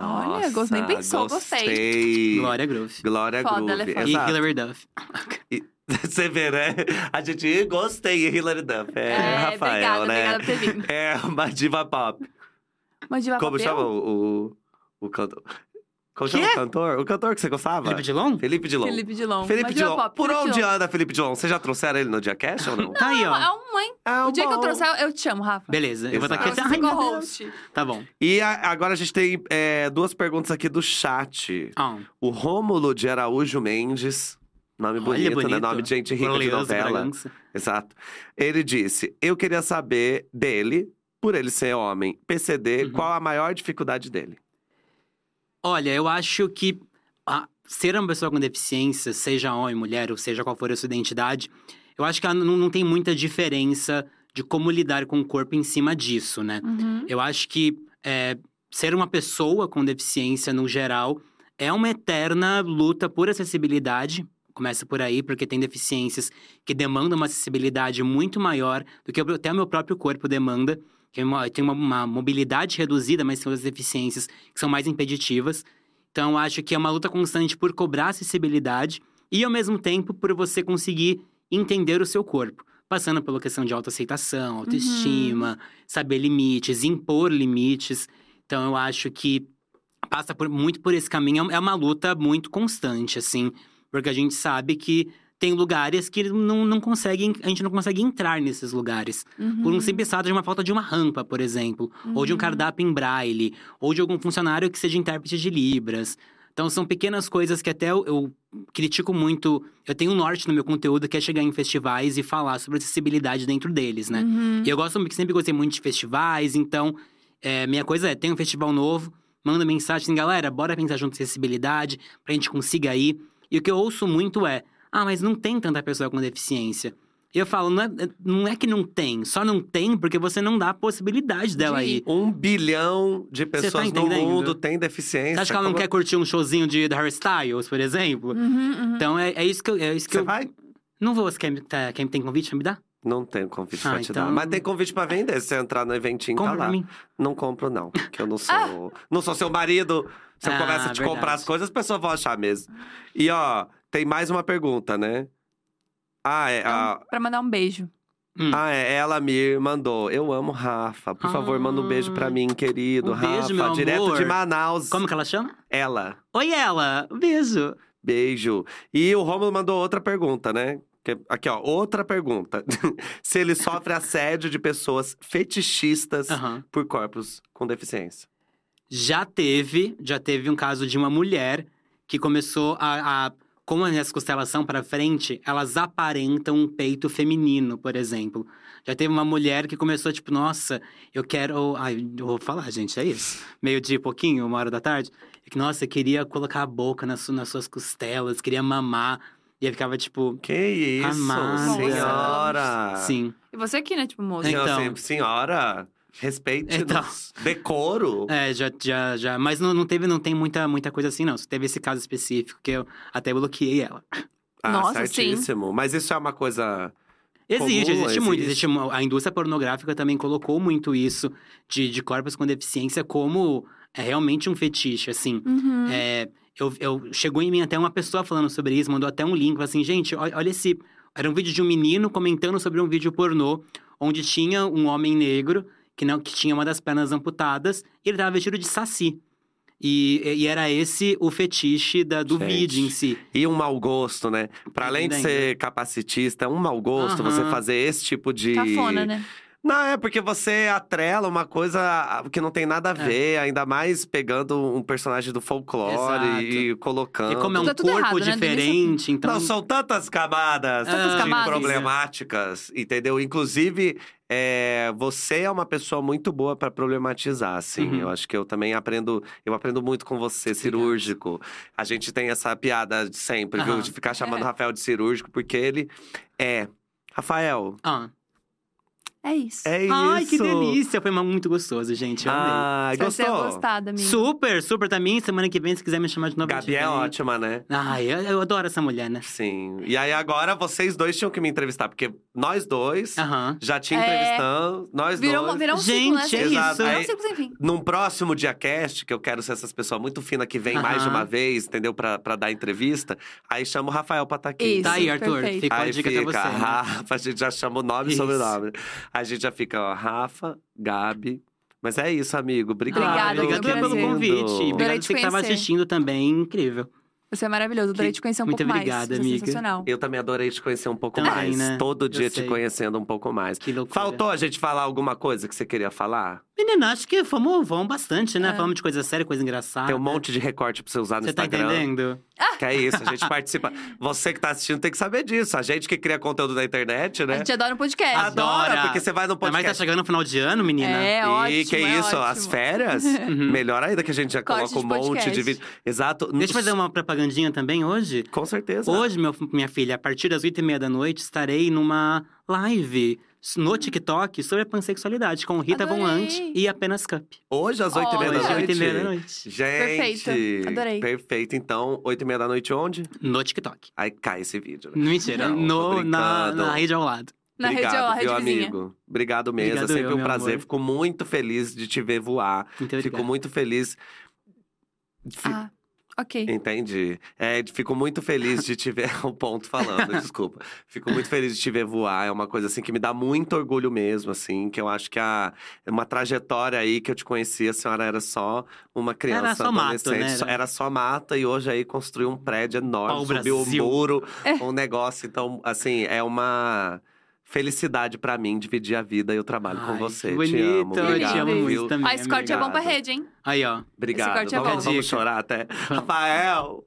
Olha, gosto- nem Nossa, pensou, gostei. gostei. Glória Groove. Glória Foda, Groove. ela é foda. E. Hilary Duff. Você vê, né? A gente gostei, Hilary Duff. É, É, Rafael, obrigada, né? obrigada por ter vindo. É uma diva pop. Mas diva Como papel? chama o, o, o cantor? Como chama o cantor? O cantor que você gostava? Felipe Dilon? Felipe Dilon. Felipe Dilon. Felipe Dilon. pop, Por Felipe onde Dilon. anda Felipe Dilon? Vocês já trouxeram ele no Diacast ou não? Tá aí, ó. É um mãe. É O dia que eu bom. trouxer, eu te chamo, Rafa. Beleza, eu vou estar aqui até. Ai, meu Deus. host. Tá bom. E a- agora a gente tem é, duas perguntas aqui do chat. Ó, O Rômulo de Araújo Mendes. Nome olha, bonito, bonito. né? Nome de gente rica de Glorioso novela. Bragança. Exato. Ele disse: Eu queria saber dele, por ele ser homem, PCD, Uhum. qual a maior dificuldade dele? Olha, eu acho que ah, ser uma pessoa com deficiência, seja homem, mulher, ou seja qual for a sua identidade, eu acho que ela não, não tem muita diferença de como lidar com o corpo em cima disso, né? Uhum. Eu acho que é, ser uma pessoa com deficiência, no geral, é uma eterna luta por acessibilidade. Começa por aí, porque tem deficiências que demandam uma acessibilidade muito maior do que até o meu próprio corpo demanda. Que é tem uma, uma mobilidade reduzida, mas tem outras deficiências que são mais impeditivas. Então, acho que é uma luta constante por cobrar acessibilidade e, ao mesmo tempo, por você conseguir entender o seu corpo. Passando pela questão de autoaceitação, autoestima, saber limites, impor limites. Então, eu acho que passa por- muito por esse caminho. É uma luta muito constante, assim. Porque a gente sabe que tem lugares que não, não conseguem, a gente não consegue entrar nesses lugares. Por um Uhum. simples fato de uma falta de uma rampa, por exemplo. Ou de um Uhum. cardápio em braille. Ou de algum funcionário que seja intérprete de Libras. Então, são pequenas coisas que até eu, eu critico muito. Eu tenho um norte no meu conteúdo que é chegar em festivais e falar sobre acessibilidade dentro deles, né? Uhum. E eu gosto sempre gostei muito de festivais, então é, minha coisa é, tem um festival novo, manda mensagem assim, galera, bora pensar junto em acessibilidade, pra gente consiga ir. E o que eu ouço muito é, ah, mas não tem tanta pessoa com deficiência. E eu falo, não é, não é que não tem, só não tem porque você não dá a possibilidade dela De ir. ir. Um bilhão de tá pessoas no entendendo? mundo tem deficiência. Você acha que ela não Como- quer curtir um showzinho de Harry Styles, por exemplo? Uhum, uhum. Então é, é isso que eu. É isso que Você eu... vai? Não vou, você quer, tá, quer, tem convite pra me dar? Não tem convite Ah, pra te então- dar. Mas tem convite pra vender. Se você entrar no eventinho, Compra tá pra lá. mim. Não compro, não. Porque eu não sou. Não sou seu marido. Se eu Ah, começo a te verdade. comprar as coisas, as pessoas vão achar mesmo. E ó, tem mais uma pergunta, né? Ah, é. a- Então, Pra mandar um beijo. Hum. Ah, é, ela me mandou. Eu amo Rafa. Por favor, manda um beijo pra Ah, mim, querido. um beijo, Rafa, meu direto amor. de Manaus. Como que ela chama? Ela. Oi, ela! Um beijo! Beijo. E o Romulo mandou outra pergunta, né? Que- Aqui, ó, outra pergunta. Se ele sofre assédio de pessoas fetichistas por corpos com deficiência. Já teve, já teve um caso de uma mulher que começou a. a como as costelas são pra frente, elas aparentam um peito feminino, por exemplo. Já teve uma mulher que começou, tipo, nossa, eu quero. Ai, eu vou falar, gente, é isso. Meio dia e pouquinho, uma hora da tarde. Que, Nossa, eu queria colocar a boca nas, su- nas suas costelas, queria mamar. E aí ficava, tipo, Que isso, Amada. senhora! sim. E você aqui, né? Tipo, moço. Então. Senhora, respeite Então. decoro. É, já, já, já. Mas não, não teve, não tem muita, muita coisa assim, não. Só teve esse caso específico que eu até bloqueei ela. Ah, Nossa, certíssimo. Mas isso é uma coisa. Existe, Comum, existe muito. existe. Existe uma- a indústria pornográfica também colocou muito isso de, de corpos com deficiência como é, realmente um fetiche, assim. Uhum. É, eu, eu, chegou em mim até uma pessoa falando sobre isso, mandou até um link, falou assim, gente, olha, olha esse... Era um vídeo de um menino comentando sobre um vídeo pornô, onde tinha um homem negro que, não, que tinha uma das pernas amputadas, e ele tava vestido de saci. E, e era esse o fetiche da, do Gente. vídeo em si. E um mau gosto, né? Pra além de ser capacitista, é um mau gosto Aham. você fazer esse tipo de. Cafona, né? Não, é porque você atrela uma coisa que não tem nada a É. ver, ainda mais pegando um personagem do folclore Exato. e colocando. E como é um Tá tudo corpo errado, né? diferente, então... Não, são tantas camadas, Tantas de camadas. problemáticas, entendeu? Inclusive, é, você é uma pessoa muito boa pra problematizar, assim. Uhum. Eu acho que eu também aprendo, eu aprendo muito com você, cirúrgico. A gente tem essa piada de sempre, viu? Aham. De ficar chamando É. Rafael de cirúrgico, porque ele é. Rafael, Ah, É isso. É isso. Ai, que delícia! Foi muito gostoso, gente. Eu amei. Ai, Você vai gostou? amigo. Super, super também. Semana que vem, se quiser me chamar de novo. Gabi é ótima, né? Ai, eu, eu adoro essa mulher, né? Sim. E aí agora vocês dois tinham que me entrevistar, porque nós dois Aham. já tinha É. entrevistando, nós Virou, dois. virou um ciclo, né? Gente, é Exato. isso. Virou um ciclo sem fim. Num próximo diacast, que eu quero ser essas pessoas muito finas que vêm mais de uma vez, entendeu? Pra, pra dar entrevista. Aí chama o Rafael pra estar aqui. Isso. Tá aí, Arthur. perfeito. Ficou a Aí dica fica, pra você. né? Rafa, a gente já chama o nome e sobrenome. A gente já fica, ó, Rafa, Gabi. Mas é isso, amigo. Obrigado. Obrigada, um pelo convite. Obrigado você que tava conhecer. assistindo também. Incrível. Você é maravilhoso. Adorei Que- te conhecer um muito pouco obrigado, mais. Você é amiga. sensacional. Eu também adorei te conhecer um pouco Também, mais. né? Todo Eu dia te conhecendo um pouco mais. Que loucura. Faltou a gente falar alguma coisa que você queria falar? Menina, acho que fomos, vamos bastante, né? É. Falamos de coisa séria, coisa engraçada. Tem um monte de recorte pra você usar no Você tá Instagram. entendendo? Que é isso, a gente participa. Você que tá assistindo tem que saber disso. A gente que cria conteúdo na internet, A né? gente adora um podcast. Adora, Adora. porque você vai no Mas tá podcast. chegando no final de ano, menina. É, e ótimo, que é isso, ótimo. as férias? Uhum. Melhor ainda que a gente já Corte coloca um de monte de vídeo. Exato. Deixa eu fazer uma propagandinha também hoje. Com certeza. Hoje, meu- minha filha, a partir das 8 e meia da noite, estarei numa live no TikTok sobre a pansexualidade com Rita Von Adorei. Lant e Apenas Cup. Hoje às oito e meia da noite. 8 e meia da noite. Gente. Perfeito. Adorei. Perfeito. Então, oito e meia da noite onde? No TikTok. Aí cai esse vídeo, né? Mentira, Não, no, na, na rede ao lado. Na Obrigado, rede, ó, rede viu, vizinha. amigo? Obrigado mesmo. Obrigado é sempre eu, um meu prazer. amor. Fico muito feliz de te ver voar. Muito Fico muito feliz. Ah, ok. Entendi. É, fico muito feliz de te ver. o ponto falando, desculpa. Fico muito feliz de te ver voar. É uma coisa assim que me dá muito orgulho mesmo, assim. Que eu acho que a, uma trajetória aí que eu te conheci, a senhora era só uma criança. Era só mato, adolescente, né? só- Era só mata e hoje aí construiu um prédio enorme, Pau subiu Brasil. um muro, É. um negócio. Então, assim, é uma. Felicidade pra mim dividir a vida e o trabalho com Ai, você. que te bonito, amo. eu Obrigado, te amo muito também. Ah, esse corte é bom pra rede, hein? Aí, ó. Obrigado. corte é vamos, bom. vamos chorar até. Rafael!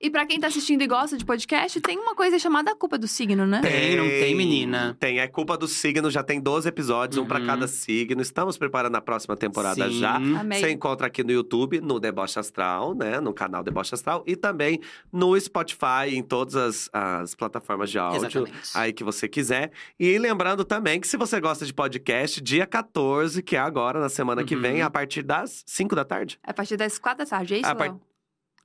E pra quem tá assistindo e gosta de podcast, tem uma coisa chamada culpa do signo, né? Tem, não tem, menina? Tem, é culpa do signo, já tem 12 episódios, um pra Uhum. cada signo. Estamos preparando a próxima temporada Sim. já. Amei. Você encontra aqui no YouTube, no Deboche Astral, né? No canal Deboche Astral. E também no Spotify, em todas as, as plataformas de áudio. Exatamente. Aí que você quiser. E lembrando também que se você gosta de podcast, dia 14, que é agora, na semana que Uhum. vem, a partir das 5 da tarde. A partir das quatro da tarde, é isso, A par-?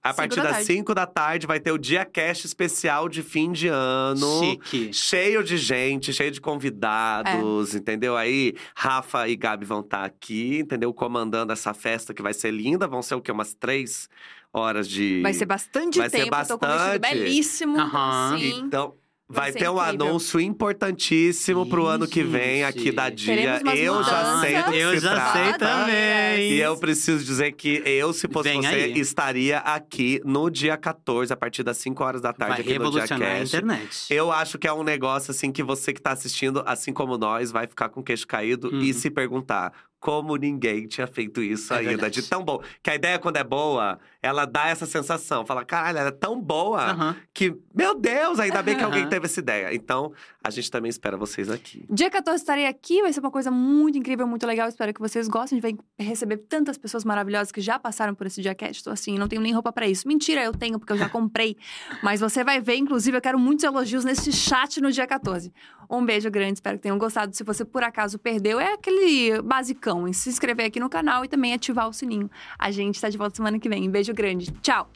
A Cinco partir da das tarde. 5 da tarde vai ter o Dia Cast especial de fim de ano. Chique. Cheio de gente, cheio de convidados, entendeu? Aí, Rafa e Gabi vão estar aqui, entendeu? Comandando essa festa que vai ser linda. Vão ser o quê? Umas três horas de. Vai ser bastante Vai ser tempo. Eu tô com um vestido bastante. belíssimo. Aham. Sim. Então, Vai ter um incrível. anúncio importantíssimo pro ano que vem aqui da Dia. Eu já sei do que Eu se já trata. sei também. E eu preciso dizer que eu, se fosse Vem você, aí. estaria aqui no dia 14, a partir das 5 horas da tarde, Vai aqui no Dia a Cast. internet. Eu acho que é um negócio assim que você que tá assistindo, assim como nós, vai ficar com o queixo caído Uhum. e se perguntar como ninguém tinha feito isso É ainda. verdade. De tão bom. Que a ideia, quando é boa, ela dá essa sensação. Fala, caralho, ela é tão boa Aham. que, meu Deus, ainda bem que alguém teve essa ideia. Então, a gente também espera vocês aqui. Dia 14 estarei aqui, vai ser uma coisa muito incrível, muito legal. Espero que vocês gostem. A gente vai receber tantas pessoas maravilhosas que já passaram por esse Diacast. Estou assim, não tenho nem roupa pra isso. Mentira, eu tenho, porque eu já comprei. Mas você vai ver, inclusive, eu quero muitos elogios nesse chat no dia 14. Um beijo grande, espero que tenham gostado. Se você por acaso perdeu, é aquele basicão em se inscrever aqui no canal e também ativar o sininho. A gente está de volta semana que vem. Beijo grande. Tchau!